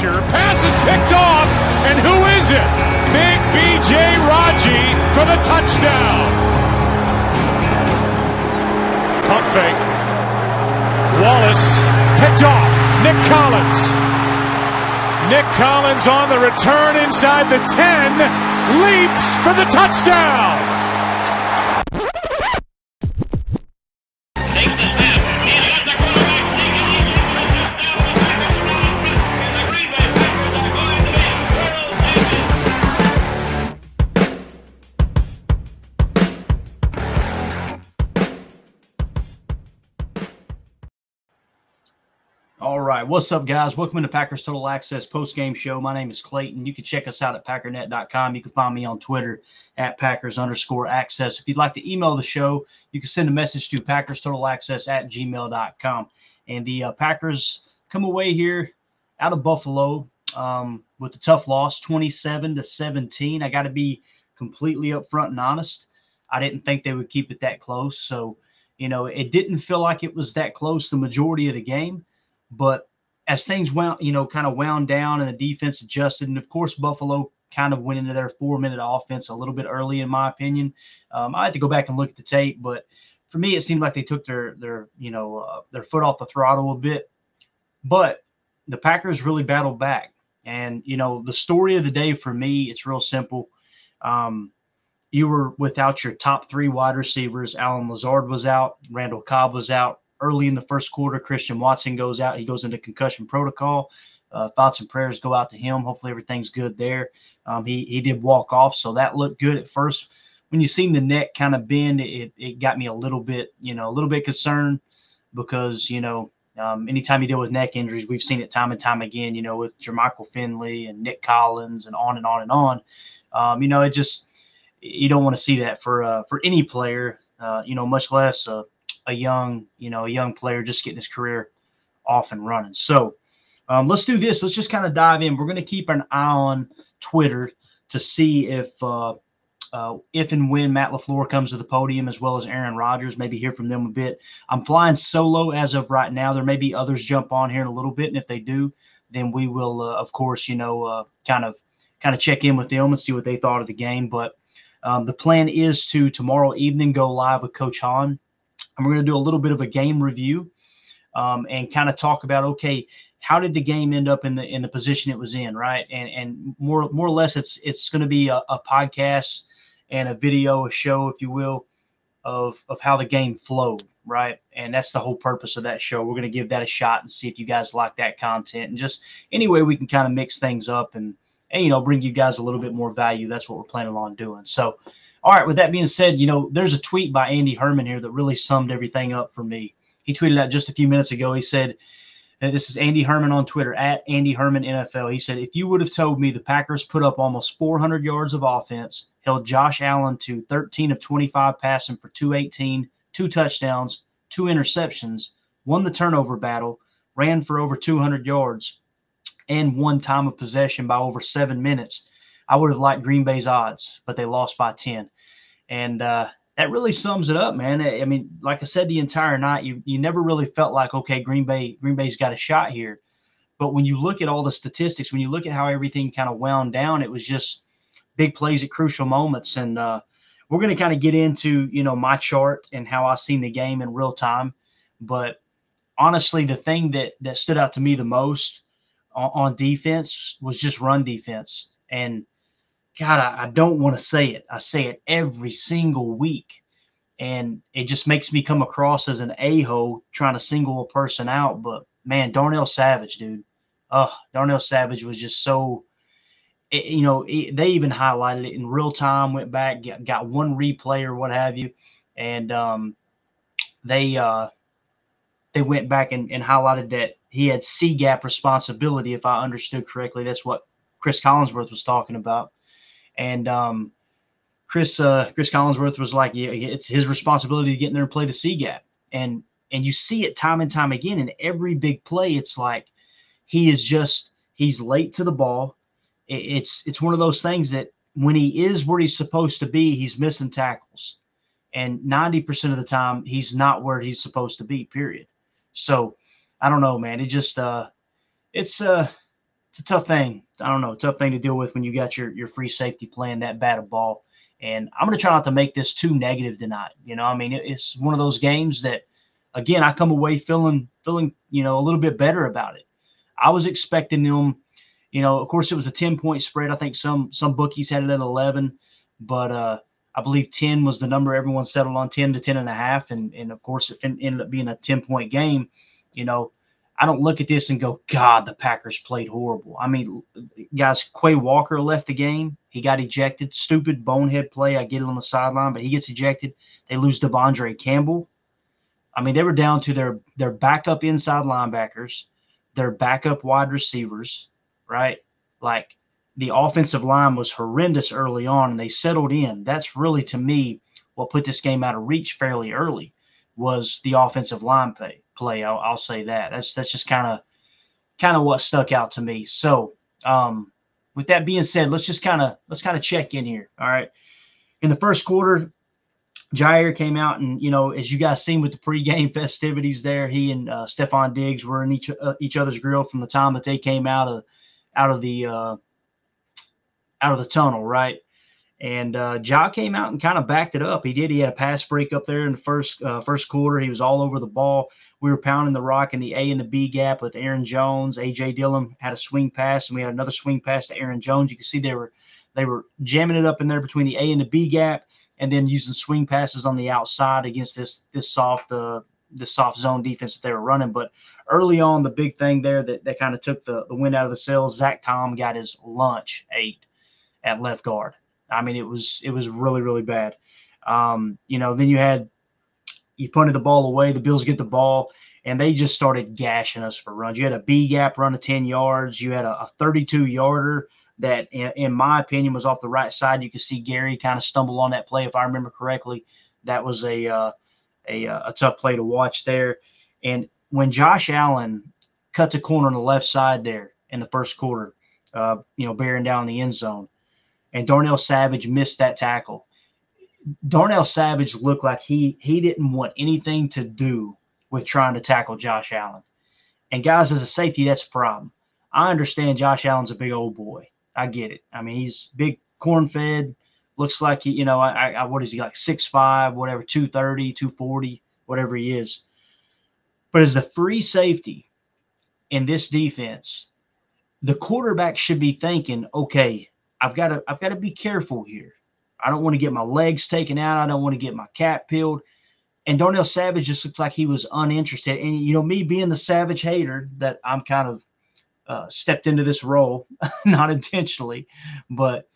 Pressure. Pass is picked off, and who is it? Big B.J. Raji for the touchdown. Pump fake. Wallace picked off. Nick Collins. Nick Collins on the return inside the 10, leaps for the touchdown. What's up, guys? Welcome to Packers Total Access post game show. My name is Clayton. You can check us out at packernet.com. You can find me on Twitter at Packers underscore access. If you'd like to email the show, you can send a message to Packers Total Access at gmail.com. And the uh, Packers come away here out of Buffalo um, with a tough loss, 27 to 17. I got to be completely upfront and honest. I didn't think they would keep it that close. So, you know, it didn't feel like it was that close the majority of the game. But as things went, you know, kind of wound down and the defense adjusted, and of course, Buffalo kind of went into their four minute offense a little bit early, in my opinion. Um, I had to go back and look at the tape, but for me, it seemed like they took their their you know uh, their foot off the throttle a bit. But the Packers really battled back, and you know the story of the day for me, it's real simple. Um, you were without your top three wide receivers. Allen Lazard was out. Randall Cobb was out early in the first quarter. Christian Watson goes out. He goes into concussion protocol. Uh, thoughts and prayers go out to him. Hopefully everything's good there. Um, he he did walk off, so that looked good at first. When you seen the neck kind of bend, it, it got me a little bit, you know, a little bit concerned because you know um, anytime you deal with neck injuries, we've seen it time and time again. You know, with Jermichael Finley and Nick Collins and on and on and on. Um, you know, it just you don't want to see that for uh, for any player. Uh, you know, much less a, a young you know a young player just getting his career off and running. So um, let's do this. Let's just kind of dive in. We're going to keep an eye on Twitter to see if uh, uh, if and when Matt Lafleur comes to the podium, as well as Aaron Rodgers. Maybe hear from them a bit. I'm flying solo as of right now. There may be others jump on here in a little bit, and if they do, then we will, uh, of course, you know, uh, kind of kind of check in with them and see what they thought of the game. But um, the plan is to tomorrow evening go live with Coach Hahn, and we're going to do a little bit of a game review um, and kind of talk about okay, how did the game end up in the in the position it was in, right? And and more more or less, it's it's going to be a, a podcast and a video, a show, if you will, of of how the game flowed, right? And that's the whole purpose of that show. We're going to give that a shot and see if you guys like that content, and just any way we can kind of mix things up and and you know bring you guys a little bit more value. That's what we're planning on doing. So, all right. With that being said, you know there's a tweet by Andy Herman here that really summed everything up for me. He tweeted out just a few minutes ago. He said. Uh, this is Andy Herman on Twitter at Andy Herman NFL. He said, If you would have told me the Packers put up almost 400 yards of offense, held Josh Allen to 13 of 25 passing for 218, two touchdowns, two interceptions, won the turnover battle, ran for over 200 yards, and won time of possession by over seven minutes. I would have liked Green Bay's odds, but they lost by 10. And uh, that really sums it up, man. I mean, like I said, the entire night, you you never really felt like, okay, Green Bay, Green Bay's got a shot here. But when you look at all the statistics, when you look at how everything kind of wound down, it was just big plays at crucial moments. And uh, we're going to kind of get into, you know, my chart and how I seen the game in real time. But honestly, the thing that that stood out to me the most on, on defense was just run defense. And God, I, I don't want to say it. I say it every single week. And it just makes me come across as an a hole trying to single a person out. But man, Darnell Savage, dude. Oh, Darnell Savage was just so, it, you know, it, they even highlighted it in real time, went back, got, got one replay or what have you. And um, they, uh, they went back and, and highlighted that he had C gap responsibility, if I understood correctly. That's what Chris Collinsworth was talking about. And um, Chris uh, Chris Collinsworth was like, yeah, it's his responsibility to get in there and play the C gap. And and you see it time and time again in every big play. It's like he is just he's late to the ball. It's it's one of those things that when he is where he's supposed to be, he's missing tackles. And 90% of the time, he's not where he's supposed to be, period. So I don't know, man. It just uh it's uh it's a tough thing. I don't know, tough thing to deal with when you got your your free safety playing that bad a ball. And I'm gonna try not to make this too negative tonight. You know, I mean, it's one of those games that again I come away feeling feeling, you know, a little bit better about it. I was expecting them, you know, of course it was a 10 point spread. I think some some bookies had it at 11, but uh I believe 10 was the number everyone settled on 10 to 10 and a half. And, and of course, it ended up being a 10 point game. You know, I don't look at this and go, God, the Packers played horrible. I mean, guys, Quay Walker left the game. He got ejected. Stupid bonehead play. I get it on the sideline, but he gets ejected. They lose De'Vondre Campbell. I mean, they were down to their their backup inside linebackers, their backup wide receivers, right? Like the offensive line was horrendous early on and they settled in. That's really to me what put this game out of reach fairly early was the offensive line play. Play, I'll, I'll say that. That's that's just kind of kind of what stuck out to me. So, um, with that being said, let's just kind of let's kind of check in here. All right, in the first quarter, Jaire came out and you know as you guys seen with the pregame festivities there, he and uh, Stefon Diggs were in each uh, each other's grill from the time that they came out of out of the uh, out of the tunnel, right? And uh, Ja came out and kind of backed it up. He did. He had a pass break up there in the first uh, first quarter. He was all over the ball. We were pounding the rock in the A and the B gap with Aaron Jones. AJ Dillon had a swing pass, and we had another swing pass to Aaron Jones. You can see they were they were jamming it up in there between the A and the B gap, and then using swing passes on the outside against this this soft uh, this soft zone defense that they were running. But early on, the big thing there that, that kind of took the, the wind out of the sails, Zach Tom got his lunch ate at left guard. I mean, it was it was really really bad. Um, you know, then you had you punted the ball away. The Bills get the ball, and they just started gashing us for runs. You had a B gap run of ten yards. You had a, a 32 yarder that, in, in, my opinion, was off the right side. You could see Gary kind of stumble on that play, if I remember correctly. That was a uh, a, a tough play to watch there. And when Josh Allen cut the corner on the left side there in the first quarter, uh, you know, bearing down the end zone and Darnell Savage missed that tackle. Darnell Savage looked like he he didn't want anything to do with trying to tackle Josh Allen. And guys, as a safety, that's a problem. I understand Josh Allen's a big old boy. I get it. I mean, he's big corn fed. Looks like he, you know, I, I what is he like six five, whatever, 230, 240, whatever he is. But as a free safety in this defense, the quarterback should be thinking, okay, I've got to I've got to be careful here. I don't want to get my legs taken out. I don't want to get my cap peeled. And Darnell Savage just looks like he was uninterested. And you know, me being the Savage hater that I'm kind of uh, stepped into this role, not intentionally, but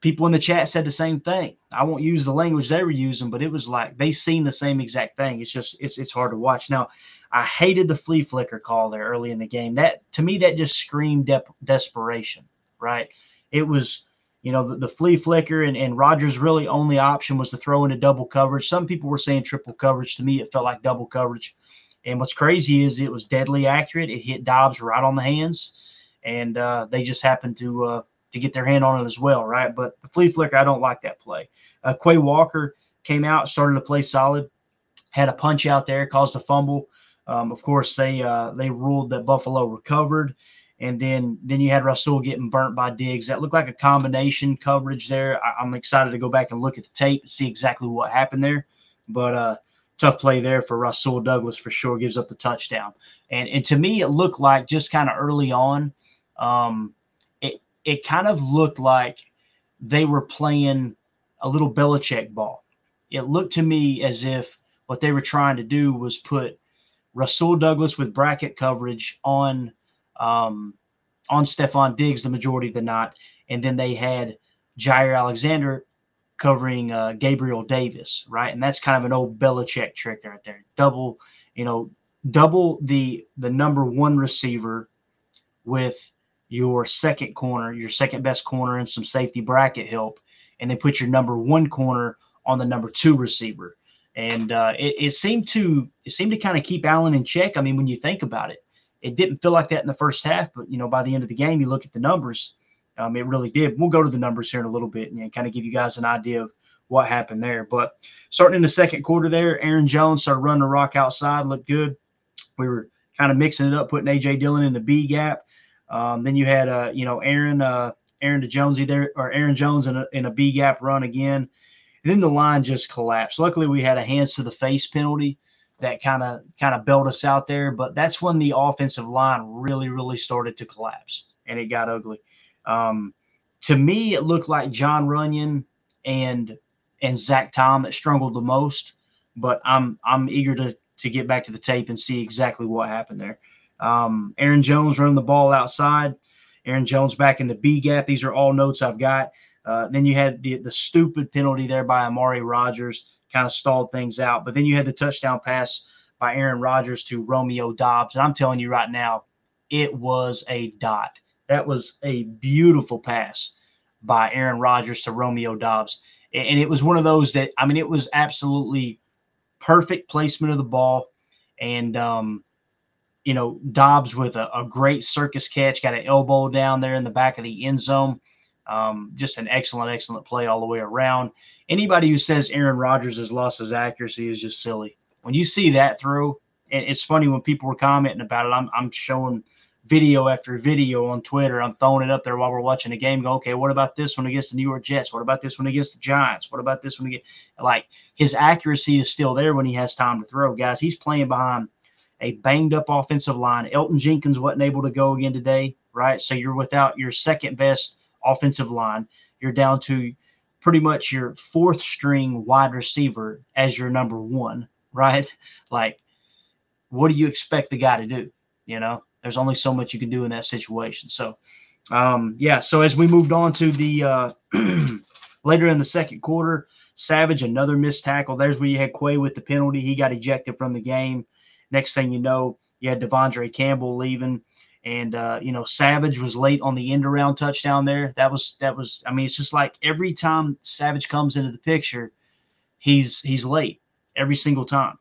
people in the chat said the same thing. I won't use the language they were using, but it was like they seen the same exact thing. It's just it's it's hard to watch. Now, I hated the flea flicker call there early in the game. That to me that just screamed de- desperation, right? it was, you know, the, the flea flicker and, and Rodgers' really only option was to throw into double coverage. Some people were saying triple coverage. To me, it felt like double coverage. And what's crazy is it was deadly accurate. It hit Doubs right on the hands, and uh, they just happened to uh, to get their hand on it as well, right? But the flea flicker, I don't like that play. Uh, Quay Walker came out, started to play solid, had a punch out there, caused a fumble. Um, of course, they uh, they ruled that Buffalo recovered, and then then you had Rasul getting burnt by Diggs. That looked like a combination coverage there. I, am excited to go back and look at the tape and see exactly what happened there. But uh, tough play there for Rasul Douglas for sure. Gives up the touchdown, and and to me it looked like just kind of early on, um, it it kind of looked like they were playing a little Belichick ball. It looked to me as if what they were trying to do was put Rasul Douglas with bracket coverage on um, on Stefon Diggs the majority of the night, and then they had Jaire Alexander covering uh, Gabriel Davis, right? And that's kind of an old Belichick trick right there. Double, you know, double the the number one receiver with your second corner, your second best corner, and some safety bracket help, and they put your number one corner on the number two receiver. And uh, it, it seemed to it seemed to kind of keep Allen in check. I mean, when you think about it, it didn't feel like that in the first half, but you know, by the end of the game, you look at the numbers, um, it really did. We'll go to the numbers here in a little bit and kind of give you guys an idea of what happened there. But starting in the second quarter, there, Aaron Jones started running the rock outside, looked good. We were kind of mixing it up, putting AJ Dillon in the B gap. Um, then you had, uh, you know, Aaron, uh, Aaron to Jonesy there, or Aaron Jones in a, in a B gap run again. And then the line just collapsed. Luckily, we had a hands to the face penalty that kind of kind of bailed us out there. But that's when the offensive line really, really started to collapse and it got ugly. Um, to me, it looked like Jon Runyan and and Zach Tom that struggled the most. But I'm I'm eager to to get back to the tape and see exactly what happened there. Um, Aaron Jones running the ball outside. Aaron Jones back in the B gap. These are all notes I've got. Uh, then you had the, the stupid penalty there by Amari Rodgers kind of stalled things out. But then you had the touchdown pass by Aaron Rodgers to Romeo Doubs. And I'm telling you right now, it was a dot. That was a beautiful pass by Aaron Rodgers to Romeo Doubs. And it was one of those that, I mean, it was absolutely perfect placement of the ball. And, um, you know, Doubs with a, a, great circus catch, got an elbow down there in the back of the end zone. Um, just an excellent, excellent play all the way around. Anybody who says Aaron Rodgers has lost his accuracy is just silly. When you see that throw, it's funny when people were commenting about it. I'm, I'm showing video after video on Twitter. I'm throwing it up there while we're watching the game. Go, okay, what about this one against the New York Jets? What about this one against the Giants? What about this one against like his accuracy is still there when he has time to throw, guys. He's playing behind a banged up offensive line. Elgton Jenkins wasn't able to go again today, right? So you're without your second best offensive line. You're down to pretty much your fourth string wide receiver as your number one, right? Like, what do you expect the guy to do? You know, there's only so much you can do in that situation. So, um, yeah. So as we moved on to the uh, later in the second quarter, Savage another missed tackle. There's where you had Quay with the penalty. He got ejected from the game. Next thing you know, you had De'Vondre Campbell leaving. And uh, you know, Savage was late on the end around touchdown there. That was that was. I mean, it's just like every time Savage comes into the picture, he's he's late every single time,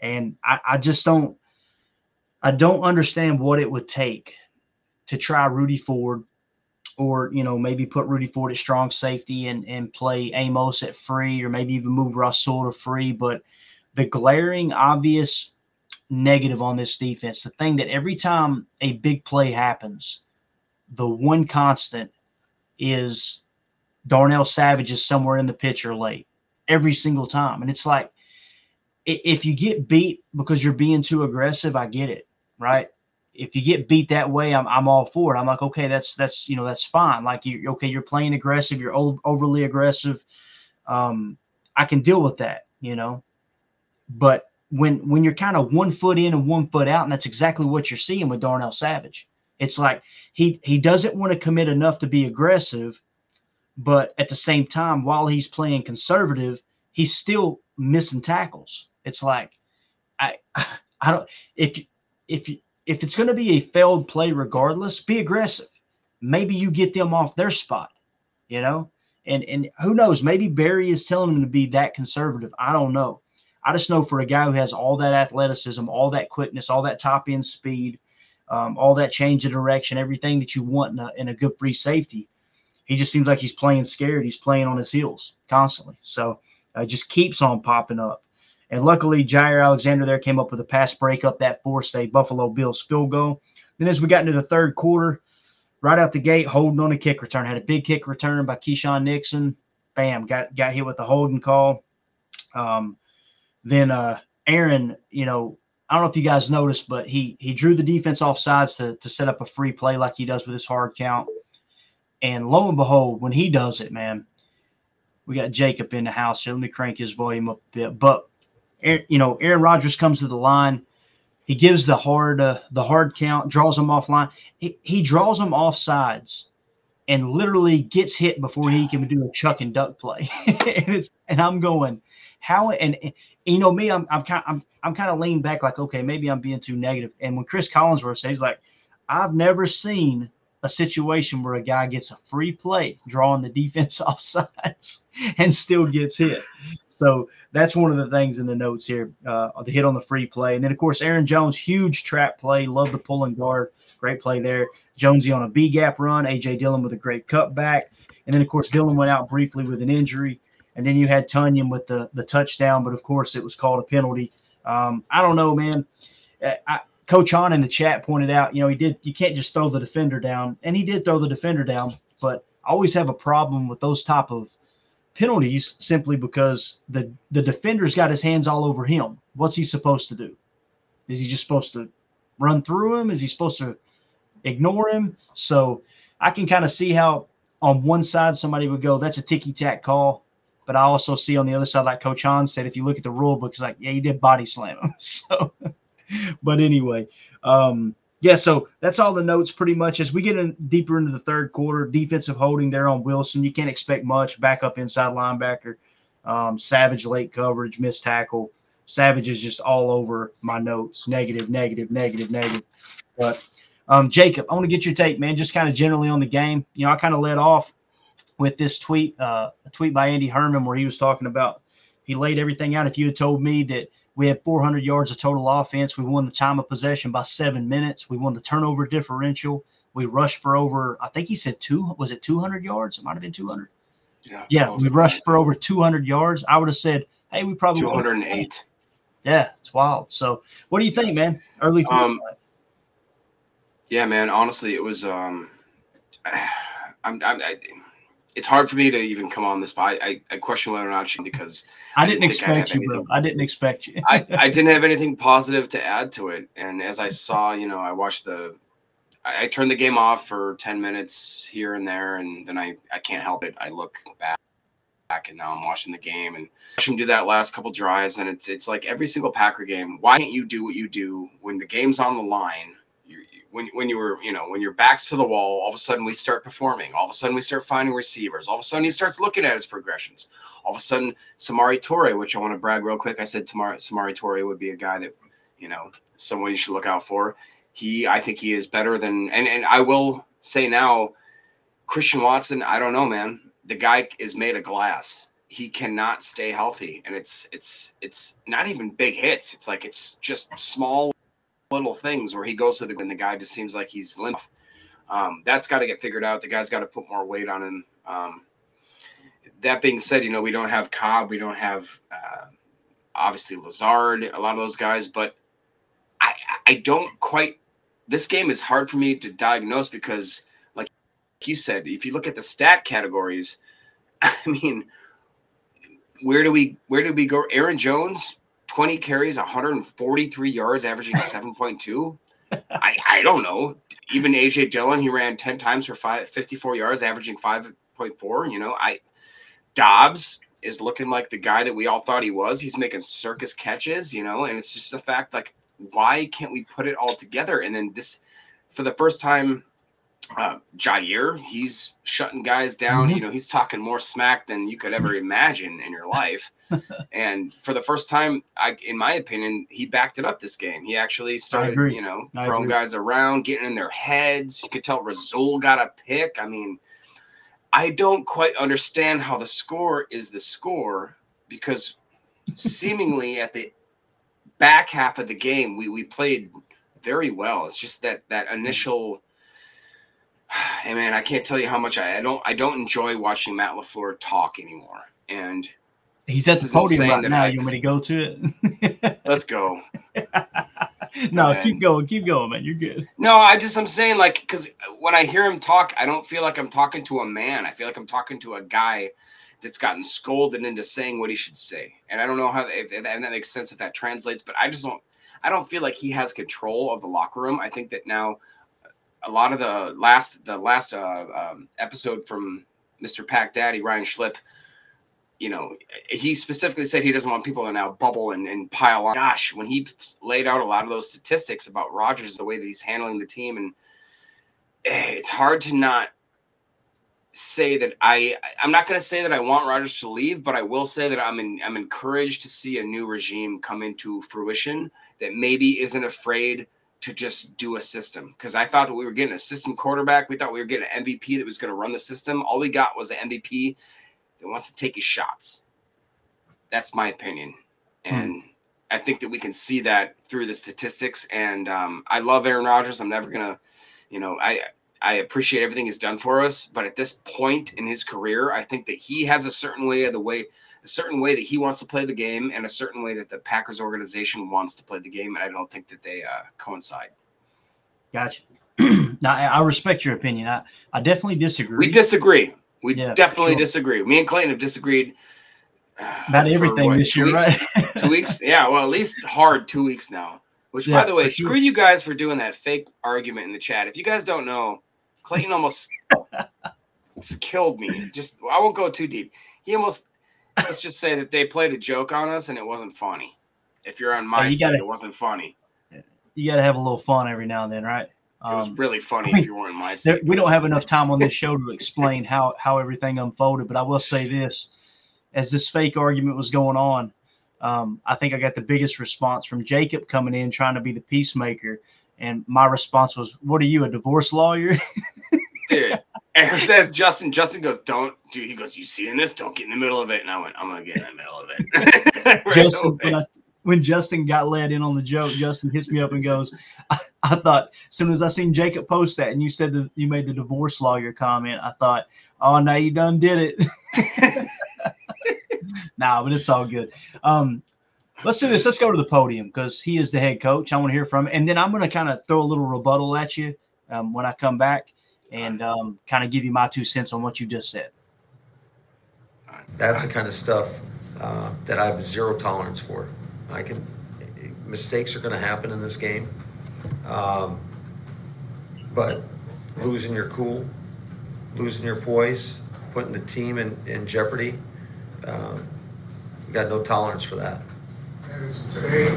and I, I just don't I don't understand what it would take to try Rudy Ford, or you know maybe put Rudy Ford at strong safety and and play Amos at free, or maybe even move Rasul to free. But the glaring obvious negative on this defense. The thing that every time a big play happens, the one constant is Darnell Savage is somewhere in the picture late every single time. And it's like, if you get beat because you're being too aggressive, I get it, right? If you get beat that way, I'm, I'm all for it. I'm like, okay, that's that's you know that's fine. Like you, okay, you're playing aggressive, you're overly aggressive. Um, I can deal with that, you know. But when when you're kind of one foot in and one foot out, and that's exactly what you're seeing with Darnell Savage. It's like he he doesn't want to commit enough to be aggressive, but at the same time, while he's playing conservative, he's still missing tackles. It's like I I don't if if if it's going to be a failed play regardless, be aggressive. Maybe you get them off their spot, you know. And and who knows? Maybe Barry is telling him to be that conservative. I don't know. I just know for a guy who has all that athleticism, all that quickness, all that top end speed, um, all that change of direction, everything that you want in a, in a good free safety, he just seems like he's playing scared. He's playing on his heels constantly. So uh, just keeps on popping up. And luckily, Jaire Alexander there came up with a pass breakup that forced a Buffalo Bills field goal. Then as we got into the third quarter, right out the gate, holding on a kick return. Had a big kick return by Keisean Nixon. Bam, got got hit with the holding call. Um, then uh, Aaron, you know, I don't know if you guys noticed, but he he drew the defense off sides to, to set up a free play like he does with his hard count. And lo and behold, when he does it, man, we got Jacob in the house here. Let me crank his volume up a bit. But you know, Aaron Rodgers comes to the line. He gives the hard uh, the hard count, draws him offline. He, he draws him off sides and literally gets hit before he can do a chuck and duck play. and it's and I'm going, how and, and you know me, I'm I'm kind I'm I'm kind of leaning back like, okay, maybe I'm being too negative. And when Chris Collinsworth says like, I've never seen a situation where a guy gets a free play drawing the defense off sides and still gets hit. So that's one of the things in the notes here, uh, the hit on the free play. And then, of course, Aaron Jones, huge trap play. Love the pull and guard. Great play there. Jonesy on a B gap run. A.J. Dillon with a great cutback. And then, of course, Dillon went out briefly with an injury. And then you had Tonyan with the, the touchdown, but of course, it was called a penalty. Um, I don't know, man. Uh, I, Coach On in the chat pointed out, you know, he did, you can't just throw the defender down. And he did throw the defender down, but I always have a problem with those type of penalties simply because the, the defender's got his hands all over him. What's he supposed to do? Is he just supposed to run through him? Is he supposed to ignore him? So I can kind of see how on one side somebody would go, that's a ticky tack call. But I also see on the other side, like Coach Hahn said, if you look at the rule book, it's like, yeah, you did body slam him. So but anyway, um, yeah, so that's all the notes pretty much. As we get in deeper into the third quarter, defensive holding there on Wilson, you can't expect much. Backup inside linebacker, um, Savage late coverage, missed tackle. Savage is just all over my notes. Negative, negative, negative, negative. But um, Jacob, I want to get your take, man, just kind of generally on the game. You know, I kind of led off with this tweet, uh, a tweet by Andy Herman where he was talking about he laid everything out. If you had told me that we had 400 yards of total offense. We won the time of possession by seven minutes. We won the turnover differential. We rushed for over, I think he said two, was it 200 yards? It might have been 200. Yeah. Yeah. We rushed for over 200 yards. I would have said, hey, we probably 208. Yeah. It's wild. So what do you think, man? Early. Um, yeah, man. Honestly, it was, um, I'm, I'm, I, it's hard for me to even come on this, but I, I, I question whether or not she because I, I didn't, didn't expect you, bro. I didn't expect you. I, I didn't have anything positive to add to it, and as I saw, you know, I watched the, I, I turned the game off for ten minutes here and there, and then I I can't help it. I look back back and now I'm watching the game and watch him do that last couple drives and it's it's like every single Packer game. Why can't you do what you do when the game's on the line? When when you were you know when your back's to the wall, all of a sudden we start performing. All of a sudden we start finding receivers. All of a sudden he starts looking at his progressions. All of a sudden Samori Toure, which I want to brag real quick, I said Samori, Toure would be a guy that you know someone you should look out for. He I think he is better than and and I will say now, Christian Watson. I don't know, man. The guy is made of glass he cannot stay healthy and it's it's it's not even big hits it's like it's just small little things where he goes to the and the guy just seems like he's limp. Um, that's got to get figured out. The guy's got to put more weight on him. Um, that being said, you know we don't have Cobb, we don't have uh, obviously Lazard, a lot of those guys, but I I don't quite. This game is hard for me to diagnose because, like you said, if you look at the stat categories, I mean, where do we where do we go? Aaron Jones 20 carries, 143 yards, averaging 7.2. I, I don't know. Even AJ Dillon, he ran 10 times for five, 54 yards, averaging 5.4. You know, I Doubs is looking like the guy that we all thought he was. He's making circus catches, you know, and it's just the fact like, why can't we put it all together? And then this, for the first time uh, Jaire, he's shutting guys down. Mm-hmm. You know, he's talking more smack than you could ever imagine in your life. and for the first time, I, in my opinion, he backed it up this game. He actually started, you know, I throwing agree. guys around, getting in their heads. You could tell Rasul got a pick. I mean, I don't quite understand how the score is the score because seemingly at the back half of the game, we we played very well. It's just that that initial. Hey man, I can't tell you how much I, I don't I don't enjoy watching Matt Lafleur talk anymore. And He's at the podium right that now. I You want me to go to it? let's go. no, keep going, keep going, man. You're good. No, I just I'm saying like because when I hear him talk, I don't feel like I'm talking to a man. I feel like I'm talking to a guy that's gotten scolded into saying what he should say. And I don't know how if, if that makes sense if that translates, but I just don't. I don't feel like he has control of the locker room. I think that now a lot of the last the last uh, um, episode from Mr. Pack Daddy Ryan Schlip. You know, he specifically said he doesn't want people to now bubble and, and pile on. Gosh, when he laid out a lot of those statistics about Rodgers, the way that he's handling the team, and eh, it's hard to not say that I I'm not going to say that I want Rodgers to leave, but I will say that I'm in, I'm encouraged to see a new regime come into fruition that maybe isn't afraid to just do a system because I thought that we were getting a system quarterback. We thought we were getting an MVP that was going to run the system. All we got was an MVP that wants to take his shots. That's my opinion, and I think that we can see that through the statistics. And um, I love Aaron Rodgers. I'm never gonna, you know, I I appreciate everything he's done for us, but at this point in his career, I think that he has a certain way of the way a certain way that he wants to play the game and a certain way that the Packers organization wants to play the game, and I don't think that they uh, coincide. Gotcha. now I, respect your opinion. I, I definitely disagree. We disagree. We Yeah, definitely sure. disagree. Me and Clayton have disagreed uh, about everything what, this two year, weeks? right? two weeks. Yeah, well, at least hard two weeks now. Which, Yeah, by the way, for sure. screw you guys for doing that fake argument in the chat. If you guys don't know, Clayton almost killed me. Just I won't go too deep. He almost let's just say that they played a joke on us and it wasn't funny. If you're on my Oh, you side, gotta- it wasn't funny. you got to have a little fun every now and then, right? It was Um, really funny if you weren't on my side. we don't have enough time on this show to explain how how everything unfolded, but I will say this: as this fake argument was going on, um, I think I got the biggest response from Jacob coming in trying to be the peacemaker, and my response was, "What are you, a divorce lawyer?" dude. And it says Justin. Justin goes, "Don't, dude." He goes, "You see in this? Don't get in the middle of it." And I went, "I'm gonna get in the middle of it." Right Justin, when, I, when Justin got led in on the joke, Justin hits me up and goes, I, I thought, as soon as I seen Jacob post that and you said that you made the divorce lawyer comment, I thought, oh, now you done did it. nah, but it's all good. Um, let's do this. Let's go to the podium because he is the head coach. I want to hear from him. And then I'm going to kind of throw a little rebuttal at you um, when I come back and um, kind of give you my two cents on what you just said. That's the kind of stuff uh, that I have zero tolerance for. I can mistakes are going to happen in this game, um, but losing your cool, losing your poise, putting the team in, in jeopardy, um, got no tolerance for that. And is today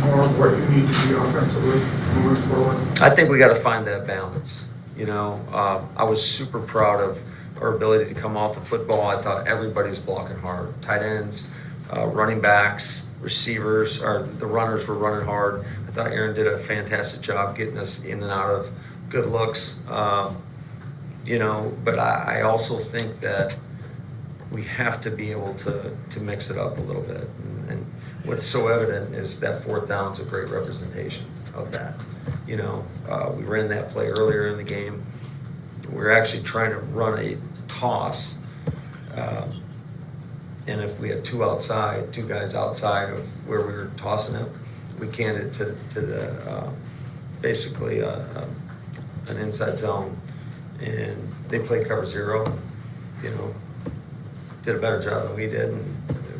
more of what you need to be offensively moving forward? I think we got to find that balance. You know, uh, I was super proud of our ability to come off the football. I thought everybody was blocking hard. Tight ends, uh, running backs, receivers, or the runners were running hard. I thought Aaron did a fantastic job getting us in and out of good looks. Um, you know, but I, I also think that we have to be able to, to mix it up a little bit. And, and what's so evident is that fourth down is a great representation of that. You know, uh, we ran that play earlier in the game. We are actually trying to run a toss. Um, and if we had two outside, two guys outside of where we were tossing it, we canned it to, to the, uh, basically, uh, uh, an inside zone. And they played cover zero, you know, did a better job than we did, and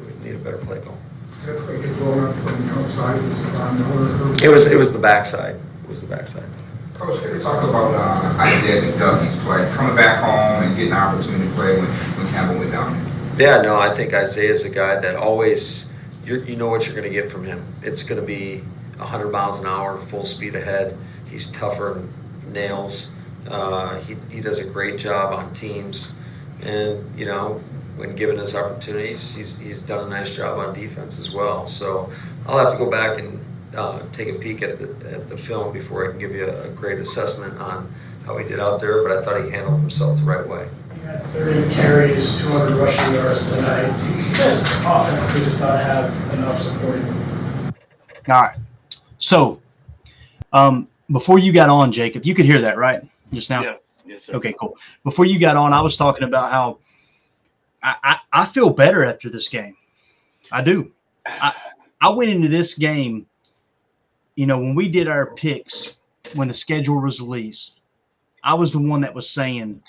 we need a better play call. That play get blown up from the outside, it was, it was the backside, was the backside. Coach, can you talk about uh, Isaiah McDuffie's play, coming back home and getting an opportunity to play when, when Campbell went down there? Yeah, no, I think Isaiah's a guy that always, you you know what you're going to get from him. It's going to be 100 miles an hour, full speed ahead. He's tougher than nails. Uh, he, he does a great job on teams. And, you know, when given his opportunities, he's, he's done a nice job on defense as well. So I'll have to go back and uh, take a peek at the, at the film before I can give you a, a great assessment on how he did out there, but I thought he handled himself the right way. You had 30 carries, 200 rushing yards tonight. You guys offensively just not have enough supporting. All right. So, um, before you got on, Jacob, you could hear that, right? Just now? Yeah. Yes, sir. Okay, cool. Before you got on, I was talking about how I, I, I feel better after this game. I do. I, I went into this game, you know, when we did our picks, when the schedule was released, I was the one that was saying,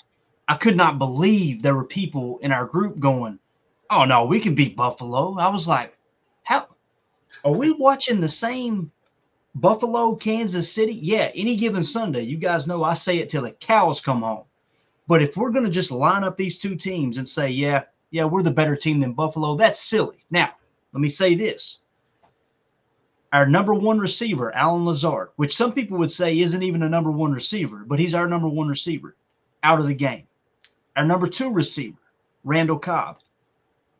I could not believe there were people in our group going, Oh no, we can beat Buffalo. I was like, How are we watching the same Buffalo, Kansas City? Yeah, any given Sunday, you guys know I say it till the cows come home. But if we're going to just line up these two teams and say, yeah, yeah, we're the better team than Buffalo, that's silly. Now, let me say this. Our number one receiver, Allen Lazard, which some people would say isn't even a number one receiver, but he's our number one receiver out of the game. Our number two receiver, Randall Cobb,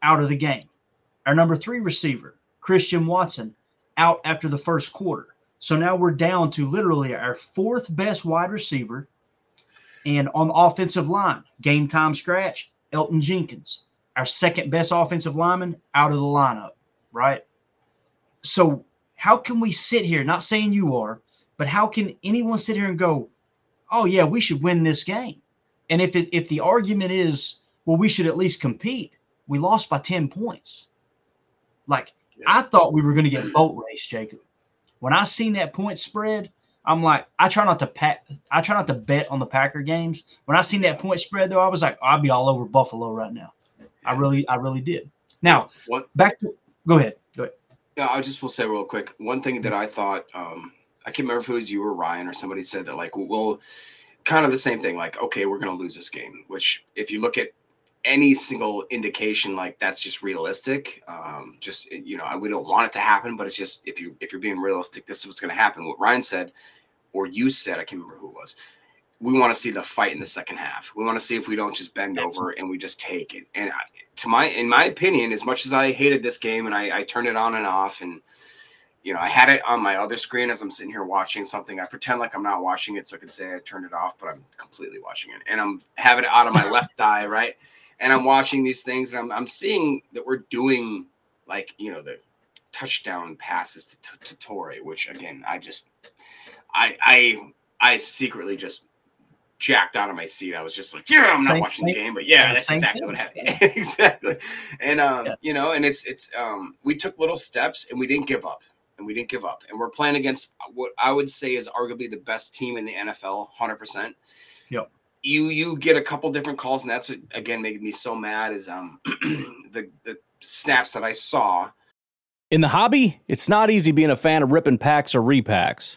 out of the game. Our number three receiver, Christian Watson, out after the first quarter. So now we're down to literally our fourth best wide receiver. And on the offensive line, game time scratch, Elgton Jenkins, our second best offensive lineman out of the lineup, right? So how can we sit here, not saying you are, but how can anyone sit here and go, oh, yeah, we should win this game? And if, it, if the argument is, well, we should at least compete, we lost by 10 points. Like, I thought we were going to get boat race, Jacob. When I seen that point spread, I'm like, I try not to pat, I try not to bet on the Packer games. When I seen that point spread, though, I was like, I'd be all over Buffalo right now. I really, I really did. Now, What back to, go ahead, go ahead. Yeah, I just will say real quick. One thing that I thought, um, I can't remember if it was you or Ryan or somebody said that like we'll kind of the same thing. Like, okay, we're gonna lose this game. Which, if you look at any single indication, like that's just realistic. Um, just you know, we don't want it to happen, but it's just if you if you're being realistic, this is what's gonna happen. What Ryan said, or you said, I can't remember who it was. We want to see the fight in the second half. We want to see if we don't just bend over and we just take it. And I, to my, in my opinion, as much as I hated this game and I, I turned it on and off, and you know, I had it on my other screen as I'm sitting here watching something. I pretend like I'm not watching it so I can say I turned it off, but I'm completely watching it, and I'm having it out of my left eye, right? And I'm watching these things, and I'm I'm seeing that we're doing like you know the touchdown passes to, to, to Toure, which again, I just, I I I secretly just jacked out of my seat. I was just like, yeah, I'm not Same watching the game, but yeah, Yeah, that's same exactly thing. what happened. exactly. And um, Yeah. you know, and it's it's um we took little steps and we didn't give up. And we didn't give up. And we're playing against what I would say is arguably the best team in the NFL, 100%. Yep. You you get a couple different calls and that's what again made me so mad is um the the snaps that I saw In the hobby, it's not easy being a fan of ripping packs or repacks.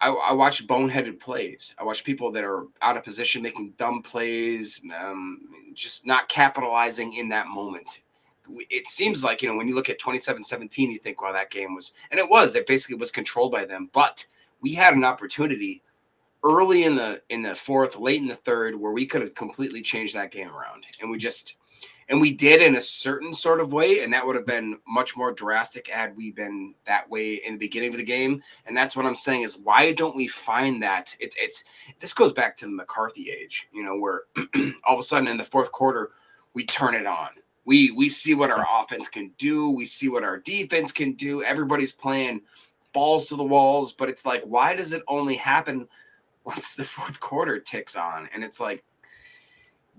I, I watch boneheaded plays. I watch people that are out of position making dumb plays, um, just not capitalizing in that moment. It seems like, you know, when you look at 27 17, you think, well, that game was, and it was, that basically was controlled by them. But we had an opportunity early in the in the fourth, late in the third, where we could have completely changed that game around. And we just and we did in a certain sort of way and that would have been much more drastic had we been that way in the beginning of the game. And that's what i'm saying is why don't we find that? It's it's this goes back to the mccarthy age you know where all of a sudden in the fourth quarter we turn it on. We we see what our offense can do. We see what our defense can do. Everybody's playing balls to the walls but it's like why does it only happen once the fourth quarter ticks on? And it's like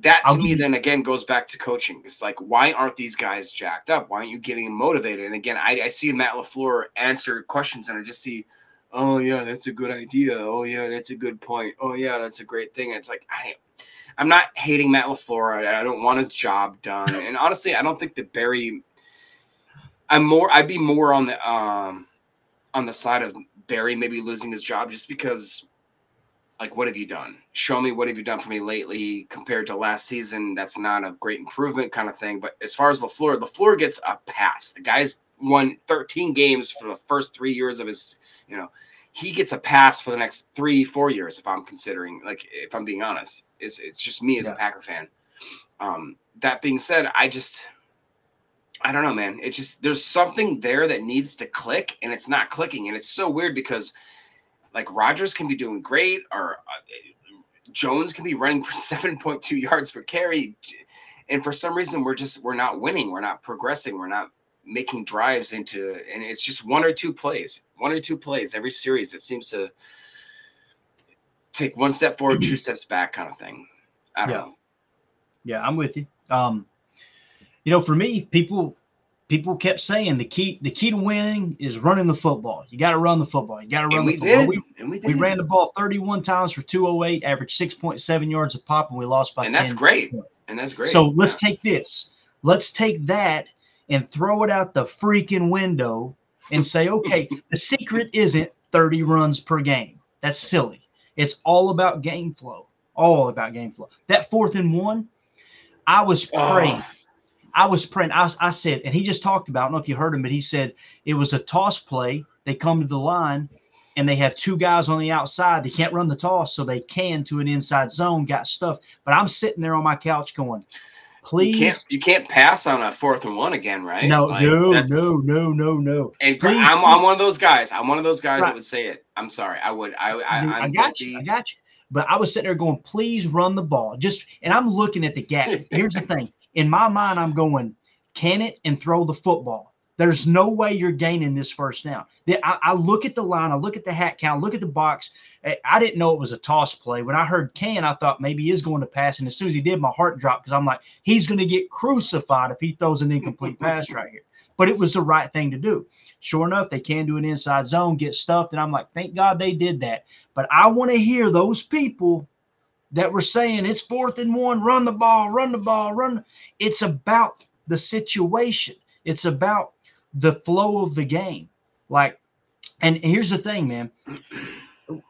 that to me then again goes back to coaching. It's like, why aren't these guys jacked up? Why aren't you getting motivated? And again, I, I see Matt LaFleur answer questions and I just see, oh yeah, that's a good idea. Oh yeah, that's a good point. Oh yeah, that's a great thing. And it's like I I'm not hating Matt LaFleur. I, I don't want his job done. And honestly, I don't think that Barry I'm more I'd be more on the um on the side of Barry maybe losing his job just because like what have you done? Show me what have you done for me lately compared to last season. That's not a great improvement kind of thing. But as far as LaFleur LaFleur gets a pass. The guy's won 13 games for the first three years of his you know he gets a pass for the next three four years if i'm considering like if i'm being honest. It's, it's just me as yeah. a packer fan. Um that being said i just i don't know man. It's just there's something there that needs to click and it's not clicking. And it's so weird because like Rodgers can be doing great, or uh, Jones can be running for 7.2 yards per carry. And for some reason, we're just we're not winning. We're not progressing. We're not making drives into, and it's just one or two plays, one or two plays every series. It seems to take one step forward, two steps back, kind of thing. I don't yeah. know. Yeah, I'm with you. Um, you know, for me, people people kept saying the key the key to winning is running the football. You got to run the football. You got to run and the we football. Did. We, and we, did. we ran the ball 31 times for 208, averaged 6.7 yards a pop, and we lost by and 10. that's great. And that's great. So let's take this. Let's take that and throw it out the freaking window and say, okay, the secret isn't 30 runs per game. That's silly. It's all about game flow. All about game flow. That fourth and one, I was oh, praying. Oh I was praying. I, I said, and he just talked about. I don't know if you heard him, but he said it was a toss play. They come to the line, and they have two guys on the outside. They can't run the toss, so they can to an inside zone. Got stuff. But I'm sitting there on my couch going, please. You can't, you can't pass on a fourth and one again, right? No, like, no, no, no, no, no. And please, I'm, I'm, one of those guys. I'm one of those guys right. that would say it. I'm sorry. I would. I. I, I, I got guilty. you. I got you. But I was sitting there going, please run the ball. Just and I'm looking at the gap. Here's the thing. In my mind, I'm going, can it and throw the football. There's no way you're gaining this first down. I, I look at the line, I look at the hat count, look at the box. I didn't know it was a toss play. When I heard can, I thought maybe he is going to pass. And as soon as he did, my heart dropped because I'm like, he's going to get crucified if he throws an incomplete pass right here. But it was the right thing to do. Sure enough, they can do an inside zone, get stuffed. And I'm like, thank God they did that. But I want to hear those people that were saying it's fourth and one, run the ball, run the ball, run. It's about the situation. It's about the flow of the game. Like, and here's the thing, man.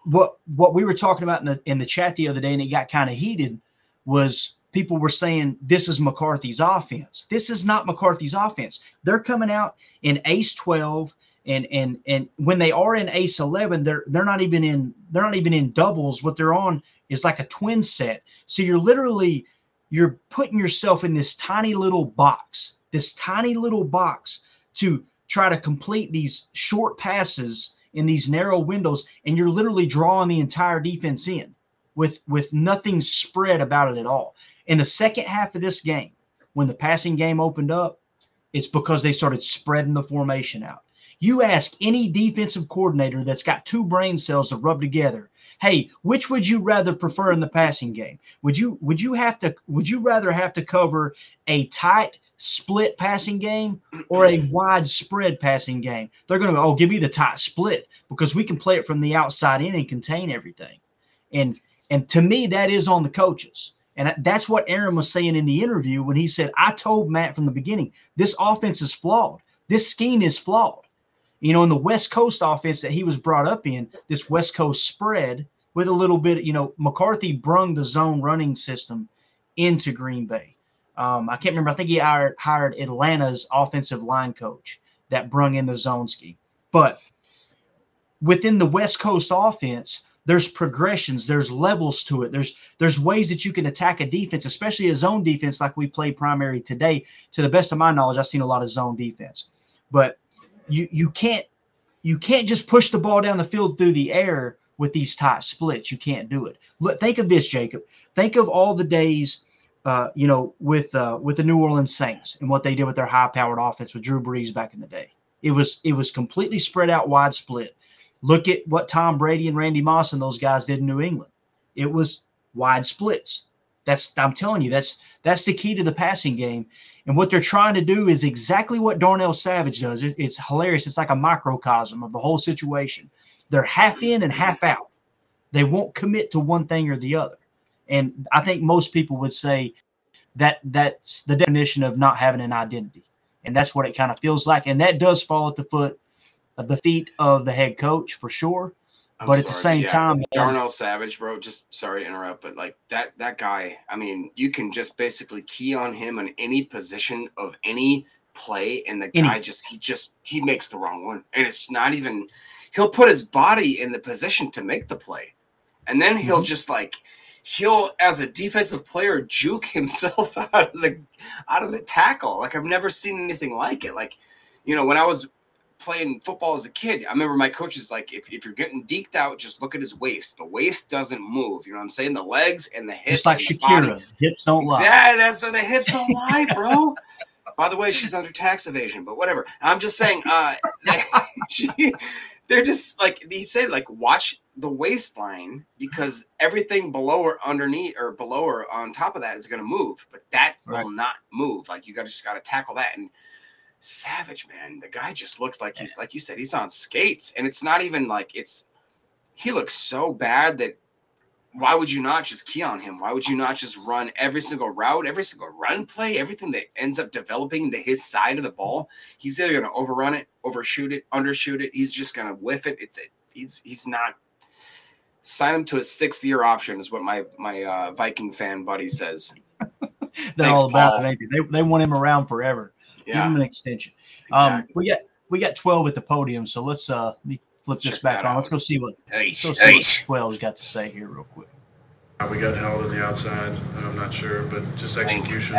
What what we were talking about in the in the chat the other day, and it got kind of heated, was people were saying this is McCarthy's offense. This is not McCarthy's offense. They're coming out in ace 12 and and and when they are in ace 11 they're they're not even in they're not even in doubles what they're on is like a twin set. So you're literally you're putting yourself in this tiny little box, this tiny little box to try to complete these short passes in these narrow windows, and you're literally drawing the entire defense in with with nothing spread about it at all. In the second half of this game, when the passing game opened up, it's because they started spreading the formation out. You ask any defensive coordinator that's got two brain cells to rub together. Hey, which would you rather prefer in the passing game? Would you would you have to would you rather have to cover a tight split passing game or a widespread passing game? They're going to go, oh, give me the tight split because we can play it from the outside in and contain everything. And and to me, that is on the coaches. And that's what Aaron was saying in the interview when he said, I told Matt from the beginning, this offense is flawed. This scheme is flawed. You know, in the West Coast offense that he was brought up in, this West Coast spread with a little bit, you know, McCarthy brung the zone running system into Green Bay. Um, I can't remember. I think he hired, hired Atlanta's offensive line coach that brung in the zone scheme. But within the West Coast offense, there's progressions. There's levels to it. There's there's ways that you can attack a defense especially a zone defense like we play primary today. To the best of my knowledge i've seen a lot of zone defense. But you you can't you can't just push the ball down the field through the air with these tight splits. You can't do it. Look, think of this jacob. Think of all the days uh, you know with uh, with the new orleans saints and what they did with their high powered offense with drew brees back in the day. It was it was completely spread out wide split Look at what Tom Brady and Randy Moss and those guys did in New England. It was wide splits. That's I'm telling you, that's that's the key to the passing game. And what they're trying to do is exactly what Darnell Savage does. It, it's hilarious. It's like a microcosm of the whole situation. They're half in and half out. They won't commit to one thing or the other. And I think most people would say that that's the definition of not having an identity. And that's what it kind of feels like. And that does fall at the foot the feet of the head coach for sure. I'm but sorry, at the same yeah. time, Darnell Savage, bro. Just sorry to interrupt, but like that that guy. I mean, you can just basically key on him in any position of any play, and the any. guy just he just he makes the wrong one, and it's not even. He'll put his body in the position to make the play, and then he'll mm-hmm. just like he'll as a defensive player juke himself out of the out of the tackle. Like I've never seen anything like it. Like you know when I was playing football as a kid, I remember my coaches like, if, if you're getting deked out, just look at his waist. The waist doesn't move. You know what I'm saying? The legs and the hips. It's like Shakira. Hips don't lie. Yeah, that's so the hips don't lie, bro. By the way, she's under tax evasion, but whatever. I'm just saying, uh, she, they're just like he said, like watch the waistline because everything below or underneath or below or on top of that is going to move, but that right. will not move. Like you got to just got to tackle that and Savage, man, the guy just looks like he's like you said, he's on skates, and it's not even like it's. He looks so bad that why would you not just key on him? Why would you not just run every single route, every single run play, everything that ends up developing to his side of the ball? He's either going to overrun it, overshoot it, undershoot it. He's just going to whiff it. It's he's he's not. Sign him to a sixth year option is what my my uh, Viking fan buddy says. They're Thanks, all about it. They, they want him around forever. Yeah. Give him an extension. Um, exactly. Um, we got we got twelve at the podium, so let's uh let me flip this back on. Let's go see what let's go see what 12's got to say here real quick. We got held on the outside. I'm not sure, but just execution.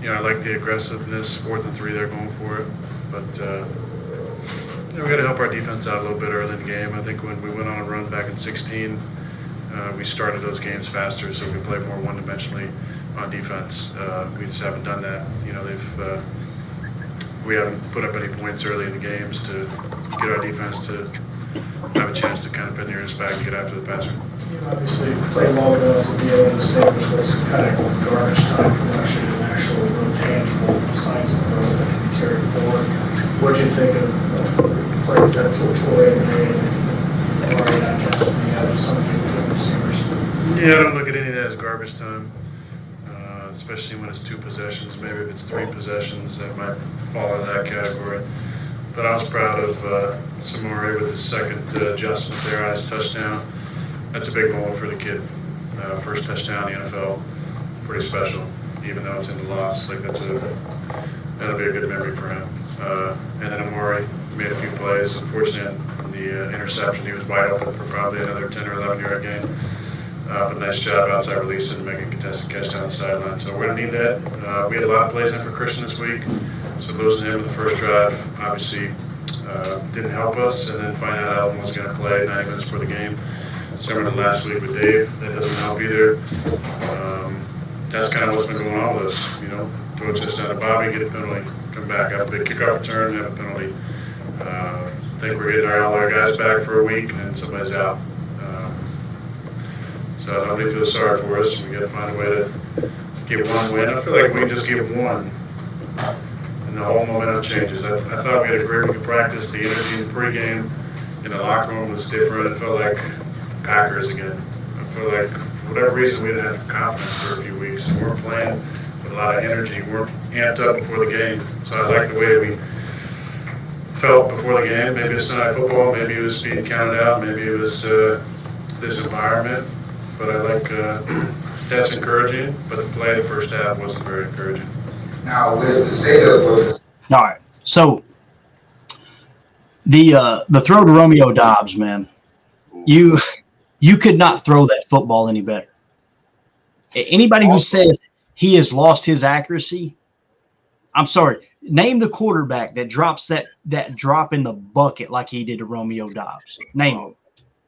You know, I like the aggressiveness. Fourth and three, they're going for it, but. Uh, you know, we got to help our defense out a little bit early in the game. I think when we went on a run back in 16, uh, we started those games faster, so we play more one-dimensionally on defense. Uh, we just haven't done that. You know, they've uh, we haven't put up any points early in the games to get our defense to have a chance to kind of pin the ears back and get after the passer. You obviously play long enough to be able to establish what's kind of garbage time production and actual real tangible signs of growth that can be carried forward. What do you think of, uh, of plays that Tortoy and already not catching the some of these receivers? Yeah, I don't look at any of that as garbage time especially when it's two possessions. Maybe if it's three possessions, that might fall in that category. But I was proud of uh, Samori with his second uh, adjustment there on his touchdown. That's a big moment for the kid. Uh, first touchdown in the NFL, pretty special. Even though it's in the loss, like that's a that'll be a good memory for him. Uh, and then Amari made a few plays. Unfortunately, the uh, interception, he was wide open for probably another 10 or 11 yard game. Uh, but nice job outside release and making contested catch down the sideline. So we're going to need that. Uh, we had a lot of plays in for Christian this week. So losing him in the first drive obviously uh, didn't help us. And then finding out Allen was going to play 90 minutes for the game. Similar to last week with Dave, that doesn't help either. Um, that's kind of what's been going on with us. You know, throw a touchdown to Bobby, get a penalty, come back, have a big kickoff return, have a penalty. Uh, I think we're getting all our guys back for a week, and then somebody's out. So nobody feels sorry for us. We got to find a way to get one win. I feel like we can just get one, and the whole momentum changes. I, I thought we had a great week of practice. The energy in the pregame in the locker room was different. It felt like Packers again. I feel like for whatever reason we didn't have confidence for a few weeks. We weren't playing with a lot of energy. We weren't amped up before the game. So I like the way we felt before the game. Maybe it's Sunday football. Maybe it was being counted out. Maybe it was uh, this environment. But I like uh, that's encouraging. But the play in the first half wasn't very encouraging. Now with the state of All right. So the uh, the throw to Romeo Doubs, man, you you could not throw that football any better. Anybody who says he has lost his accuracy, I'm sorry. Name the quarterback that drops that that drop in the bucket like he did to Romeo Doubs. Name him.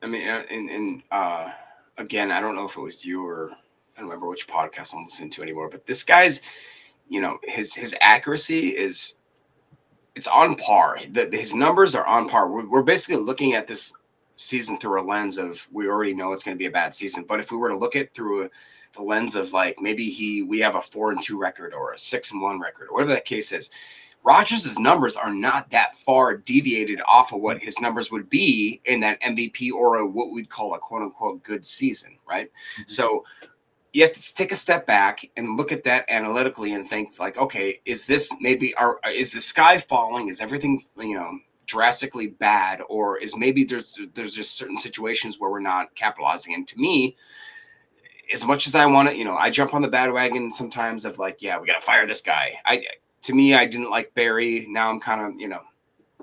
I mean, uh, and, and uh, again, I don't know if it was you or I don't remember which podcast I'm listening to anymore, but this guy's, you know, his his accuracy is it's on par. The, his numbers are on par. We're, we're basically looking at this season through a lens of we already know it's going to be a bad season, but if we were to look at through a, the lens of like maybe he we have a four and two record or a six and one record or whatever that case is. Rodgers' numbers are not that far deviated off of what his numbers would be in that MVP or a, what we'd call a quote unquote good season, right? Mm-hmm. So you have to take a step back and look at that analytically and think like, okay, is this maybe our is the sky falling? Is everything you know drastically bad, or is maybe there's there's just certain situations where we're not capitalizing? And to me, as much as I want to, you know, I jump on the bandwagon sometimes of like, yeah, we got to fire this guy. I to me, I didn't like Barry. Now I'm kind of, you know,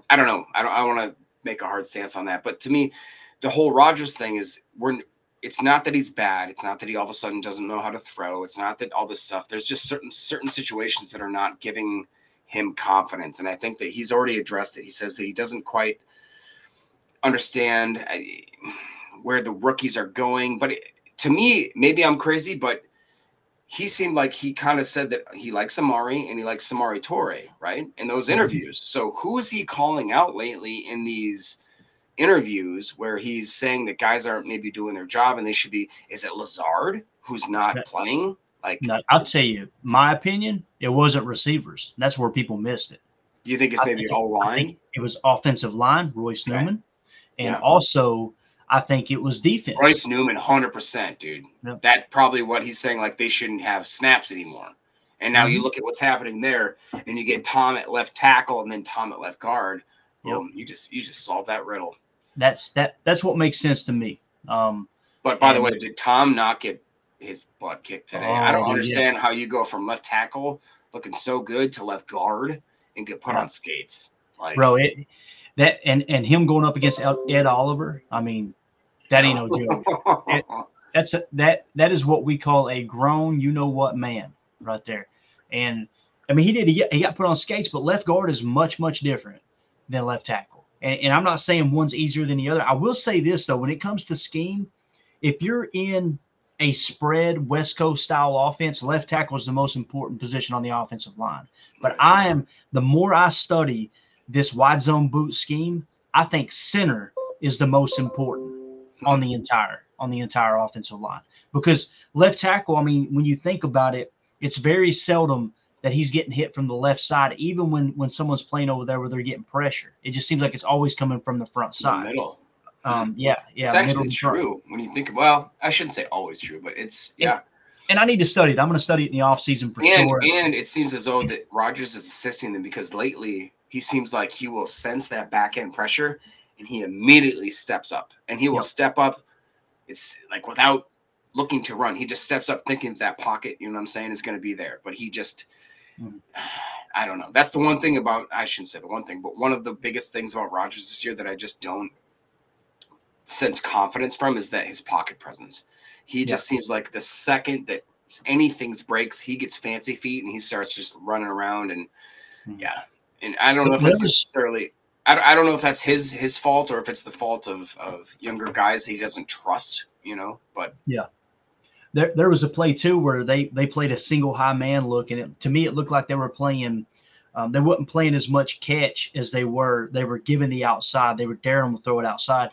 I don't know. I don't. I want to make a hard stance on that. But to me, the whole Rodgers thing is we're. It's not that he's bad. It's not that he all of a sudden doesn't know how to throw. It's not that all this stuff. There's just certain certain situations that are not giving him confidence, and I think that he's already addressed it. He says that he doesn't quite understand uh, where the rookies are going, but it, to me, maybe I'm crazy, but he seemed like he kind of said that he likes Amari and he likes Samori Toure, right? In those Mhm. interviews. So who is he calling out lately in these interviews where he's saying that guys aren't maybe doing their job and they should be? Is it Lazard who's not playing? Like, No, I'll tell you, my opinion, it wasn't receivers. That's where people missed it. do you think it's maybe all line? it was offensive line, Royce Newman, and Yeah. also I think it was defense. Royce Newman, hundred percent, dude. Yep. That probably what he's saying. Like they shouldn't have snaps anymore. And now you Mhm. look at what's happening there, and you get Tom at left tackle and then Tom at left guard. Boom, you just you just solve that riddle. That's that. That's what makes sense to me. Um, But by the way, did Tom not get his butt kicked today? I don't Oh, yeah. understand how you go from left tackle looking so good to left guard and get put Yeah. on skates. Like, bro, it that and and him going up against Ed Oliver. I mean, that ain't no joke. It- that's a, that that is what we call a grown, you know what man, right there. And I mean, he did he got, he got put on skates, but left guard is much much different than left tackle. And, and I'm not saying one's easier than the other. I will say this though, when it comes to scheme, if you're in a spread West Coast style offense, left tackle is the most important position on the offensive line. But I am the more I study this wide zone boot scheme, I think center is the most important on the entire on the entire offensive line because left tackle. I mean, when you think about it, it's very seldom that he's getting hit from the left side, even when when someone's playing over there where they're getting pressure. It just seems like it's always coming from the front side. middle. Um, yeah, yeah, it's actually and true when you think. Well, I shouldn't say always true, but it's yeah. And I need to study it. I'm going to study it in the offseason for and sure. and it seems as though that Rodgers is assisting them because lately he seems like he will sense that back end pressure and he immediately steps up and he will Yep. step up. It's like without looking to run, he just steps up thinking that pocket, you know what I'm saying, is going to be there. But he just, Mm. I don't know. That's the one thing about I shouldn't say the one thing, but one of the biggest things about Rodgers this year that I just don't sense confidence from is that his pocket presence. He just seems like the second that anything's breaks, he gets fancy feet and he starts just running around and yeah. And I don't know if But that's there was- necessarily. I I don't know if that's his his fault or if it's the fault of of younger guys he doesn't trust. You know, but Yeah. There, there was a play too where they they played a single high man look, and it, to me it looked like they were playing Um, they weren't playing as much catch as they were. They were giving the outside. They were daring to throw it outside,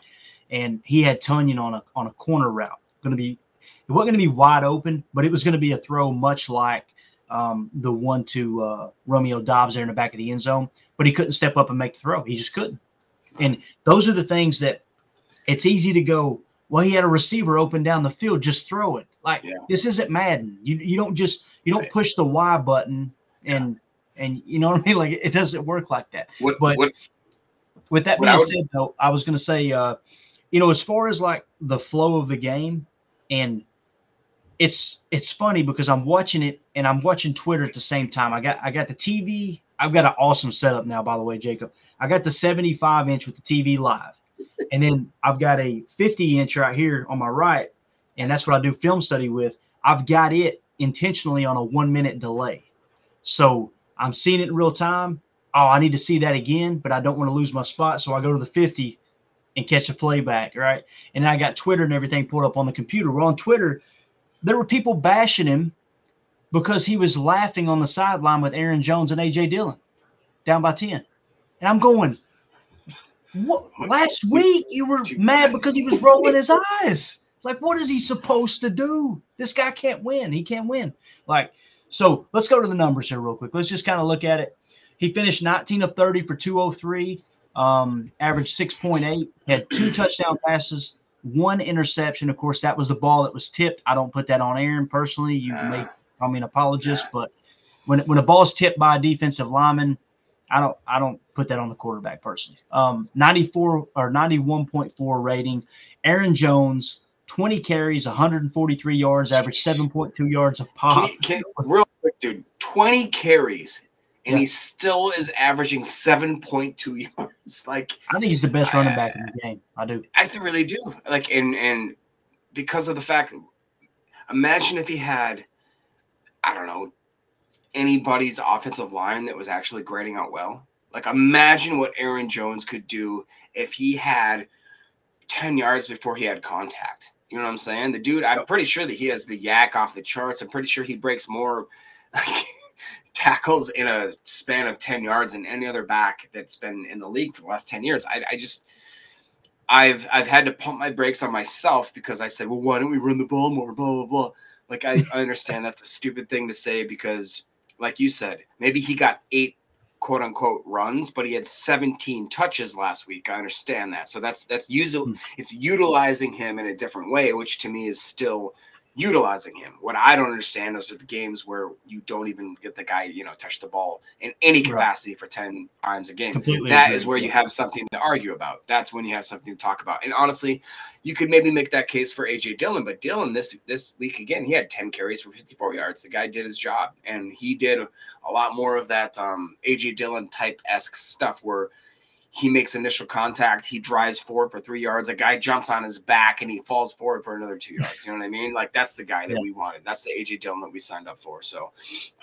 and he had Tonyan on a on a corner route. Going to be, it wasn't going to be wide open, but it was going to be a throw much like um, the one to uh, Romeo Doubs there in the back of the end zone. But he couldn't step up and make the throw. He just couldn't. And those are the things that it's easy to go. Well, he had a receiver open down the field. Just throw it. Like this isn't Madden. You you don't just you don't push the Y button and and you know what I mean. Like it doesn't work like that. What, but what, with that being would- said, though, I was going to say, uh, you know, as far as like the flow of the game, and it's it's funny because I'm watching it and I'm watching Twitter at the same time. I got I got the TV. I've got an awesome setup now, by the way, Jacob. I got the 75 inch with the TV live, and then I've got a 50 inch right here on my right, and that's what I do film study with. I've got it intentionally on a one minute delay, so I'm seeing it in real time. Oh, I need to see that again, but I don't want to lose my spot, so I go to the 50 and catch the playback, right? And I got Twitter and everything pulled up on the computer. Well, on Twitter, there were people bashing him because he was laughing on the sideline with Aaron Jones and AJ Dillon down by 10. And I'm going, what last week you were mad because he was rolling his eyes. Like, what is he supposed to do? This guy can't win. He can't win. Like, so let's go to the numbers here real quick. Let's just kind of look at it. He finished 19 of 30 for 203, um, averaged 6.8, had two touchdown passes, one interception. Of course, that was the ball that was tipped. I don't put that on Aaron personally. You may call me an apologist, but when when a ball is tipped by a defensive lineman, I don't I don't put that on the quarterback personally. Um, 94 or 91.4 rating. Aaron Jones, 20 carries, 143 yards, averaged 7.2 yards of pop. Can, can, real quick, dude, 20 carries, and he still is averaging 7.2 yards. Like, I think he's the best running back in the game. I do. I really do. Like, and and because of the fact, imagine if he had, I don't know, anybody's offensive line that was actually grading out well. Like, imagine what Aaron Jones could do if he had 10 yards before he had contact. You know what I'm saying? The dude, I'm pretty sure that he has the yak off the charts. I'm pretty sure he breaks more like, tackles in a span of 10 yards than any other back that's been in the league for the last 10 years. I, I just, I've I've had to pump my brakes on myself because I said, well, why don't we run the ball more? Blah blah blah. Like I, I understand that's a stupid thing to say because, like you said, maybe he got eight quote unquote runs, but he had 17 touches last week. I understand that. So that's that's usually hmm. it's utilizing him in a different way, which to me is still utilizing him. What I don't understand is the games where you don't even get the guy, you know, touch the ball in any capacity for 10 times a game. Completely That agree. is where you have something to argue about. That's when you have something to talk about. And honestly, you could maybe make that case for AJ Dillon, but Dillon this this week again, he had 10 carries for 54 yards. The guy did his job and he did a lot more of that um AJ Dillon type esque stuff where he makes initial contact, he drives forward for three yards, a guy jumps on his back and he falls forward for another two yards. You know what I mean? Like that's the guy that Yeah. we wanted. That's the AJ Dillon that we signed up for. So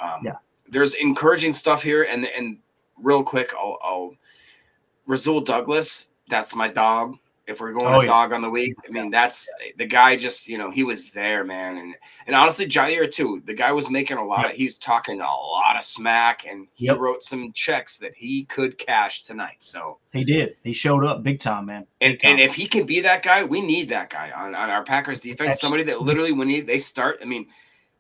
um Yeah. there's encouraging stuff here and and real quick I'll I'll Rasul Douglas, that's my dog. If we're going Oh, yeah. dog on the week, I mean that's the guy. Just you know, he was there, man, and and honestly, Jaire too. The guy was making a lot of. He was talking a lot of smack, and he Yep. wrote some checks that he could cash tonight. So, He did. He showed up big time, man. and and if he can be that guy, we need that guy on on our Packers defense. Somebody that literally when he, they start, I mean,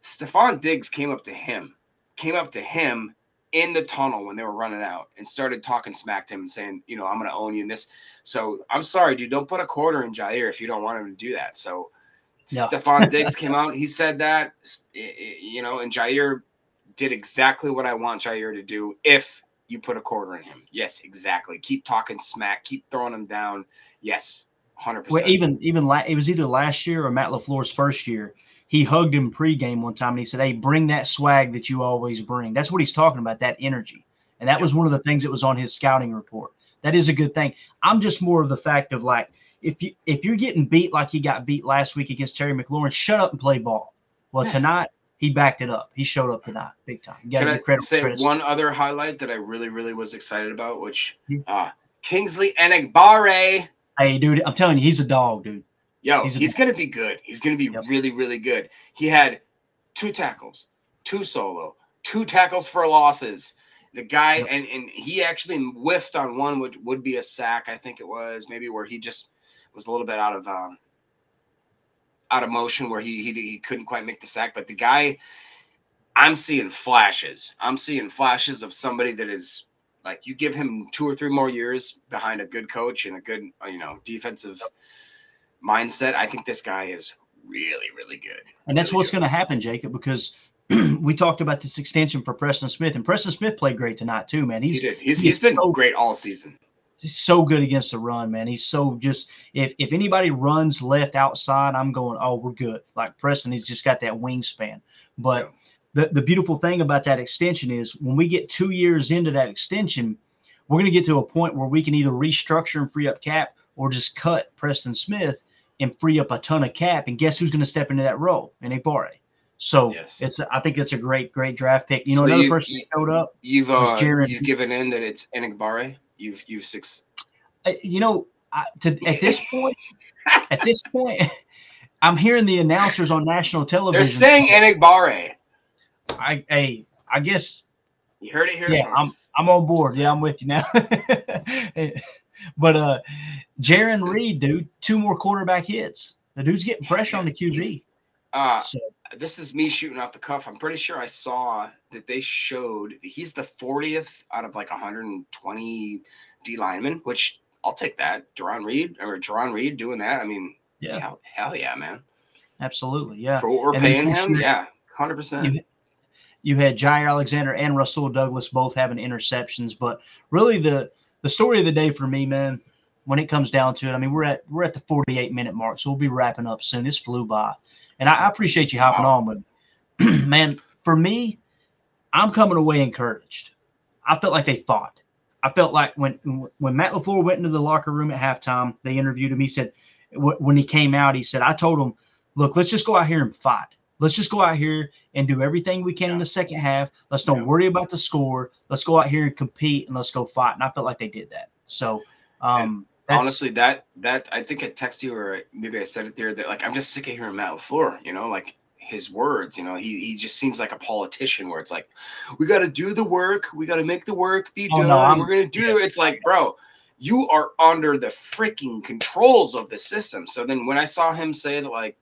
Stefon Diggs came up to him, came up to him in the tunnel when they were running out and started talking smack to him and saying, you know, I'm going to own you in this. So I'm sorry, dude. Don't put a quarter in Jaire if you don't want him to do that. So Yeah. Stefon Diggs came out. He said that, s- i- i- you know, and Jaire did exactly what I want Jaire to do if you put a quarter in him. Yes, exactly. Keep talking smack. Keep throwing him down. Yes, 100%. Well, even even la- it was either last year or Matt LaFleur's first year. He hugged him pregame one time and he said, "Hey, bring that swag that you always bring." That's what he's talking about. That energy, and that was one of the things that was on his scouting report. That is a good thing. I'm just more of the fact of like if you if you're getting beat like he got beat last week against Terry McLaurin, shut up and play ball. Well, tonight he backed it up. He showed up tonight, big time. You Can I credit. say credit. one other highlight that I really, really was excited about, which uh, Kingsley Enagbare. Hey, dude, I'm telling you, he's a dog, dude. Yo, He's he's, gonna be good. He's gonna be really, really good. He had two tackles, two solo, two tackles for losses. The guy and and he actually whiffed on one would would be a sack. I think it was maybe where he just was a little bit out of um out of motion where he he, he couldn't quite make the sack. But the guy, I'm seeing flashes. I'm seeing flashes of somebody that is like you give him two or three more years behind a good coach and a good you know defensive mindset. I think this guy is really really good. And that's what's going to happen, Jacob, because we talked about this extension for Preston Smith, and Preston Smith played great tonight too, man. He's he. He's, he's been so, great all season. He's so good against the run, man. He's so just if if anybody runs left outside, I'm going, oh, we're good. Like Preston, he's just got that wingspan. But the, the beautiful thing about that extension is when we get two years into that extension, we're going to get to a point where we can either restructure and free up cap or just cut Preston Smith and free up a ton of cap. And guess who's going to step into that role? Enagbare. So Yes. it's I think it's a great great draft pick. You know, So another person you- showed up. You've uh, Jared- you've given in that it's Enigbare. You've you've six. You know, I, to, at this point, at this point, I'm hearing the announcers on national television. They're saying Enigbare. I, hey, I guess. You heard it here. Yeah, I'm I'm on board. Yeah, I'm with you now. but uh, Jarran Reed, dude, two more quarterback hits. The dude's getting pressure on the QB. Uh, So- this is me shooting off the cuff. I'm pretty sure I saw that they showed he's the 40th out of like 120 D linemen, which I'll take that. Duran Reed or Duran Reed doing that. I mean, Yeah. hell, hell yeah, man. Absolutely, yeah. For what we're And paying him, year- yeah, 100%. You, you had Jaire Alexander and Rasul Douglas both having interceptions, but really the the story of the day for me, man, when it comes down to it, I mean, we're at we're at the 48 minute mark, so we'll be wrapping up soon. This flew by, and I, I appreciate you hopping on me. man. For me, I'm coming away encouraged. I felt like they fought. I felt like when when Matt LaFleur went into the locker room at halftime, they interviewed him. He said when he came out, he said, "I told him, look, let's just go out here and fight. Let's just go out here and do everything we can in the second half. Let's don't worry about the score. Let's go out here and compete and let's go fight." And I felt like they did that. So, um, that's- Honestly, that that I think I texted you or maybe I said it there that like I'm just sick of hearing Matt LaFleur. You know, like his words. You know, he he just seems like a politician where it's like, we got to do the work, we got to make the work be Oh, done. no, we're gonna do. It's like, bro, you are under the freaking controls of the system. So then when I saw him say that, like,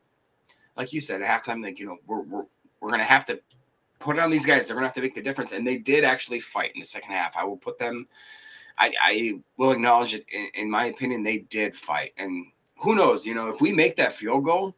like you said at halftime, like you know, we're we're we're gonna have to put it on these guys. They're gonna have to make the difference, and they did actually fight in the second half. I will put them. I, I will acknowledge it. In, in my opinion, they did fight, and who knows? You know, if we make that field goal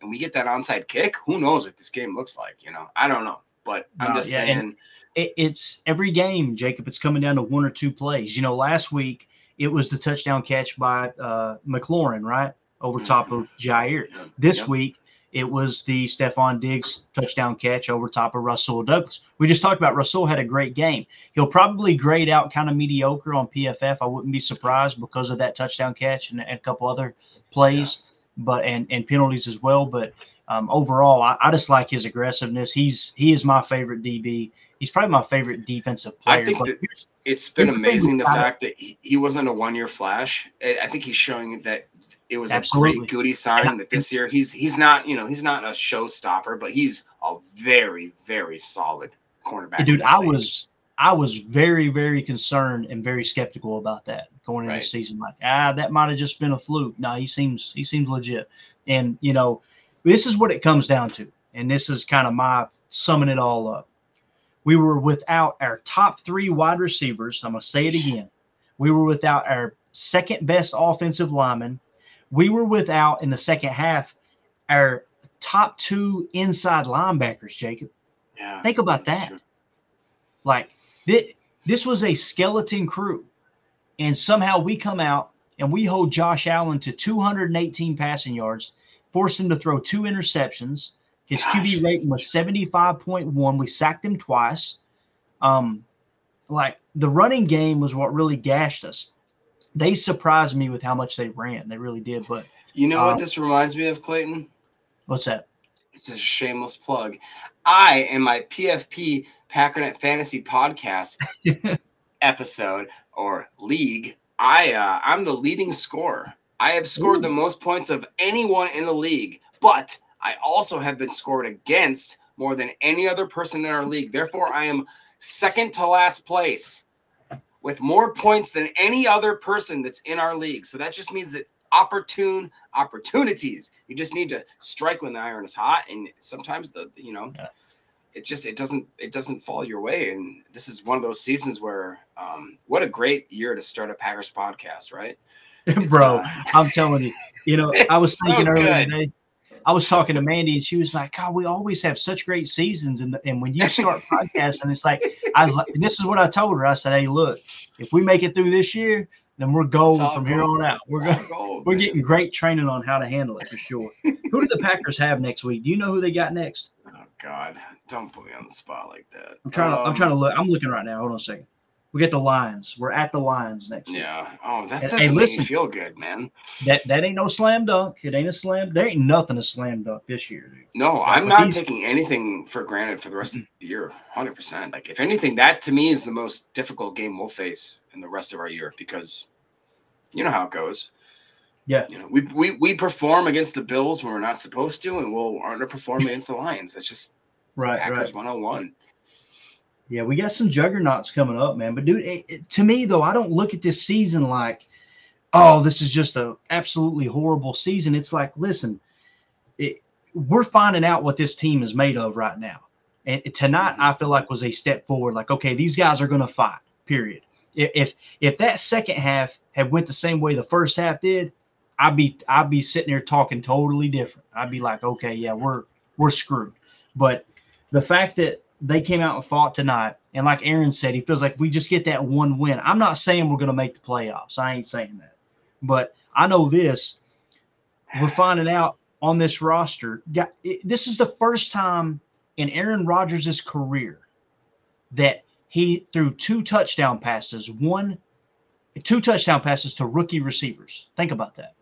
and we get that onside kick, who knows what this game looks like? You know, I don't know, but I'm No, just yeah, saying. it, it's every game, Jacob. It's coming down to one or two plays. You know, last week it was the touchdown catch by uh, McLaurin, right over top of Jaire. This Yep. week it was the Stefon Diggs touchdown catch over top of Rasul Douglas. We just talked about Rasul had a great game. He'll probably grade out kind of mediocre on PFF. I wouldn't be surprised because of that touchdown catch and, a couple other plays, but and and penalties as well. But um, overall, I, I just like his aggressiveness. He's he is my favorite DB. He's probably my favorite defensive player. I think it's been here's the thing amazing the fact that he, he wasn't a one year flash. I think he's showing that it was a great goody signing that this year he's he's not you know he's not a showstopper, but he's a very very solid cornerback. dude, I league. was I was very very concerned and very skeptical about that going into Right. the season. Like, ah, that might have just been a fluke. No, he seems he seems legit. And you know, this is what it comes down to, and this is kind of my summing it all up. We were without our top three wide receivers. I'm gonna say it again. We were without our second best offensive lineman. We were without in the second half our top two inside linebackers, Jacob. Yeah. Think about that. Like thi- this was a skeleton crew, and somehow we come out and we hold Josh Allen to 218 passing yards, forced him to throw two interceptions. His QB rating was 75.1. We sacked him twice. Um, like the running game was what really gashed us. They surprised me with how much they ran. They really did. But You know um, what this reminds me of, Clayton? What's that? It's a shameless plug. I, in my PFP Packernet Fantasy Podcast episode or league, I uh, I'm the leading scorer. I have scored the most points of anyone in the league, but I also have been scored against more than any other person in our league. Therefore, I am second to last place with more points than any other person that's in our league. So that just means that opportune opportunities. You just need to strike when the iron is hot, and sometimes the you know. It just it doesn't it doesn't fall your way, and this is one of those seasons where um, what a great year to start a Packers podcast, right? Bro, I'm telling you, you know, I was uh, thinking so earlier good. today. I was talking to Mandy, and she was like, "God, we always have such great seasons." And and when you start podcasting, it's like I was like, this is what I told her. I said, "Hey, look, if we make it through this year, then we're gold from here on out. We're gold, we're getting great training on how to handle it for sure." who do the Packers have next week? Do you know who they got next? Oh God, don't put me on the spot like that. I'm trying to. I'm Um, trying to look. I'm looking right now. Hold on a second. We get the Lions. We're at the Lions next week. Yeah. Oh, that doesn't make listen. me feel good, man. That that ain't no slam dunk. It ain't a slam. There ain't nothing a slam dunk this year, dude. No, Like, I'm not these- taking anything for granted for the rest of mm-hmm. the year. Hundred percent. Like, if anything, that to me is the most difficult game we'll face in the rest of our year because you know how it goes. Yeah. You know, we we we perform against the Bills when we're not supposed to, and we'll underperform mm-hmm. against the Lions. That's just Right, Packers right. 101. Yeah, we got some juggernauts coming up, man. But dude, it, it- to me though, I don't look at this season like, oh, this is just a absolutely horrible season. It's like, listen, it, we're finding out what this team is made of right now. And tonight, I feel like was a step forward. Like, okay, these guys are going to fight. Period. If if that second half had went the same way the first half did, I'd be I'd be sitting there talking totally different. I'd be like, okay, yeah, we're we're screwed. But the fact that they came out and fought tonight, and like Aaron said, he feels like we just get that one win. I'm not saying we're going to make the playoffs. I ain't saying that, but I know this. We're finding out on this roster. got- This is the first time in Aaron Rodgers' career that he threw two touchdown passes, one, two touchdown passes to rookie receivers. Think about that.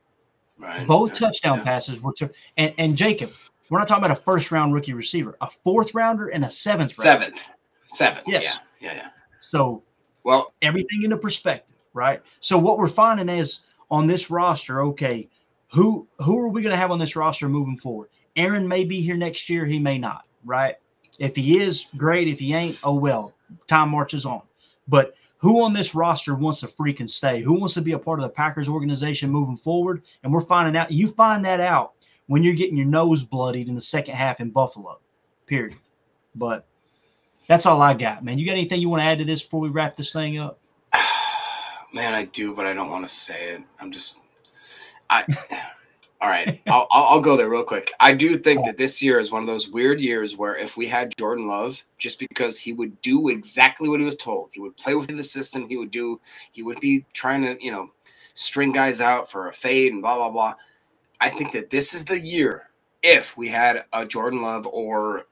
Right. Both touchdown passes were to and, and Jacob. We're not talking about a first round rookie receiver, a fourth rounder and a seventh rounder. Seventh. Seventh. Yes. Yeah. Yeah. Yeah. So well, everything into perspective, right? So what we're finding is on this roster, okay, who who are we going to have on this roster moving forward? Aaron may be here next year, he may not, right? If he is, great. If he ain't, oh well. Time marches on. But who on this roster wants to freaking stay? Who wants to be a part of the Packers organization moving forward? And we're finding out. You find that out when you're getting your nose bloodied in the second half in Buffalo. Period. But that's all I got, man. You got anything you want to add to this before we wrap this thing up? Man, I do, but I don't want to say it. I'm just, I. All right, I'll, I'll go there real quick. I do think that this year is one of those weird years where if we had Jordan Love, just because he would do exactly what he was told, he would play within the system. He would do. He would be trying to, you know, string guys out for a fade and blah blah blah. I think that this is the year if we had a Jordan Love or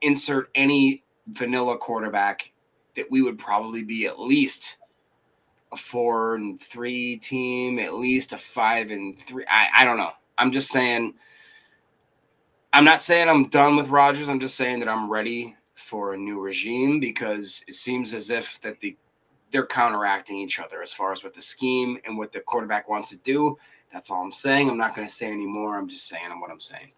insert any vanilla quarterback that we would probably be at least a four and three team, at least a five and three. I, I don't know. I'm just saying. I'm not saying I'm done with Rodgers. I'm just saying that I'm ready for a new regime because it seems as if that the they're counteracting each other as far as what the scheme and what the quarterback wants to do. That's all I'm saying. I'm not going to say anymore. I'm just saying what I'm saying.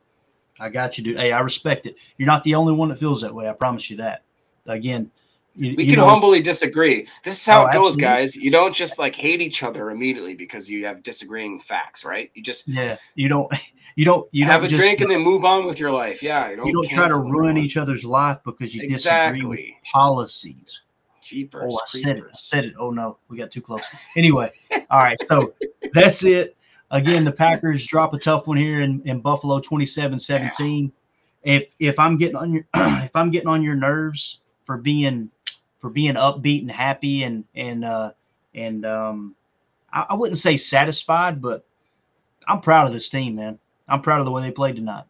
I got you, dude. Hey, I respect it. You're not the only one that feels that way. I promise you that. Again, you, We you can know- humbly disagree. This is how Oh, it goes, absolutely. guys. You don't just like hate each other immediately because you have disagreeing facts, right? You just Yeah, you don't. You don't. You have don't a just- drink and then move on with your life. Yeah, you don't, you don't try to ruin each other's life because you disagree with policies. Jeepers, Oh, I said it. I said it. Oh no, we got too close. Anyway, all right. So that's it. Again, the Packers drop a tough one here in, in Buffalo 27-17. If if I'm getting on your if I'm getting on your nerves for being for being upbeat and happy and and uh and um I, I wouldn't say satisfied, but I'm proud of this team, man. I'm proud of the way they played tonight.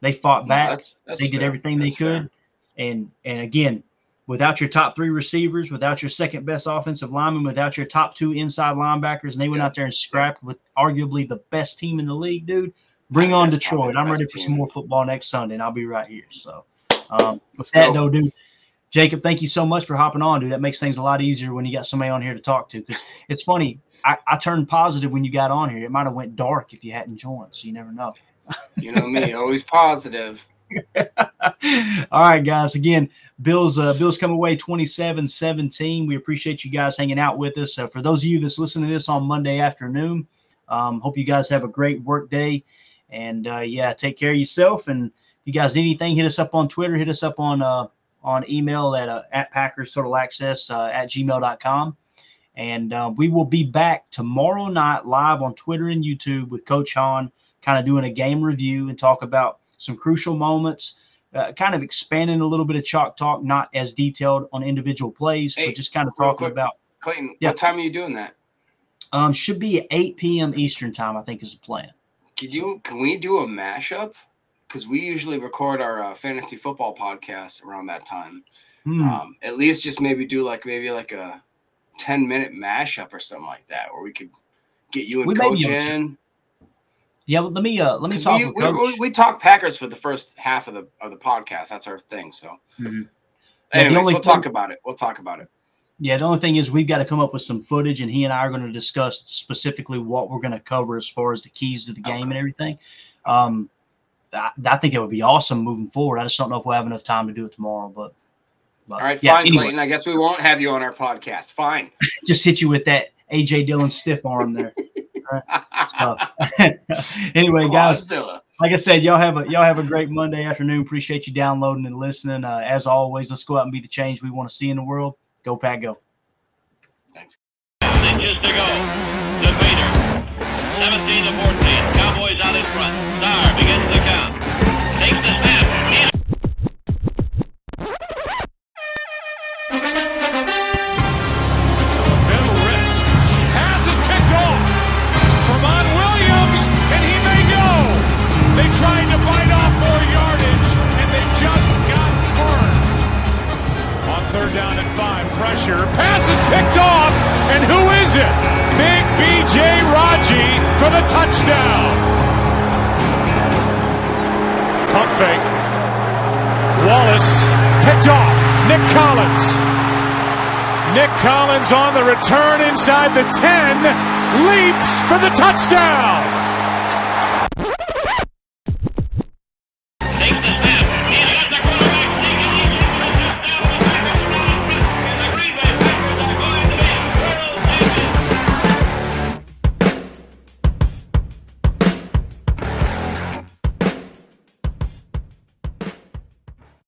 They fought No, back. that's- that's they did fair. everything they That's fair. could. And and again, without your top three receivers, without your second best offensive lineman, without your top two inside linebackers, and they went out there and scrapped with arguably the best team in the league, dude. Bring on that's Detroit. I'm ready for some more football next Sunday, and I'll be right here. So, um, Let's that go. though, dude, Jacob, thank you so much for hopping on, dude. That makes things a lot easier when you got somebody on here to talk to. Because it's funny, I, I turned positive when you got on here. It might have went dark if you hadn't joined, so you never know. You know me, always positive. All right, guys. Again, Bills uh, Bills come away 27-17. We appreciate you guys hanging out with us. Uh, for those of you that's listening to this on Monday afternoon, um, hope you guys have a great work day. And uh, yeah, take care of yourself. And if you guys need anything, hit us up on Twitter. Hit us up on uh, on email at uh, at Packers Total Access uh, at gmail.com. And uh, we will be back tomorrow night live on Twitter and YouTube with Coach Hahn, kind of doing a game review and talk about some crucial moments uh, kind of expanding a little bit of chalk talk, not as detailed on individual plays, hey, but just kind of talking quick, about. Clayton, yeah. what time are you doing that? Um, should be 8 p.m. Eastern time. I think is the plan. Could you? Can we do a mashup? Because we usually record our uh, fantasy football podcast around that time. Hmm. Um, at least just maybe do like maybe like a 10 minute mashup or something like that, where we could get you and we coach in. Yeah, let me uh, let me talk. We, we, we, talk Packers for the first half of the of the podcast. That's our thing. So, mm-hmm. yeah, anyways, we'll thing, talk about it. We'll talk about it. Yeah, the only thing is we've got to come up with some footage, and he and I are going to discuss specifically what we're going to cover as far as the keys to the game okay. and everything. Um, I, I, think it would be awesome moving forward. I just don't know if we'll have enough time to do it tomorrow, but. but All right, yeah, fine, anyway. Clayton. I guess we won't have you on our podcast. Fine. just hit you with that AJ Dillon stiff arm there. so, anyway, guys, like I said, y'all have a y'all have a great Monday afternoon. Appreciate you downloading and listening. Uh, as always, let's go out and be the change we want to see in the world. Go Pack, go! Thanks. Inches to go. Debater. 17 to 14. Cowboys out in front. Starr begins the Pass is picked off, and who is it? Big B.J. Raji for the touchdown. Pump fake. Wallace picked off. Nick Collins. Nick Collins on the return inside the 10. Leaps for the touchdown.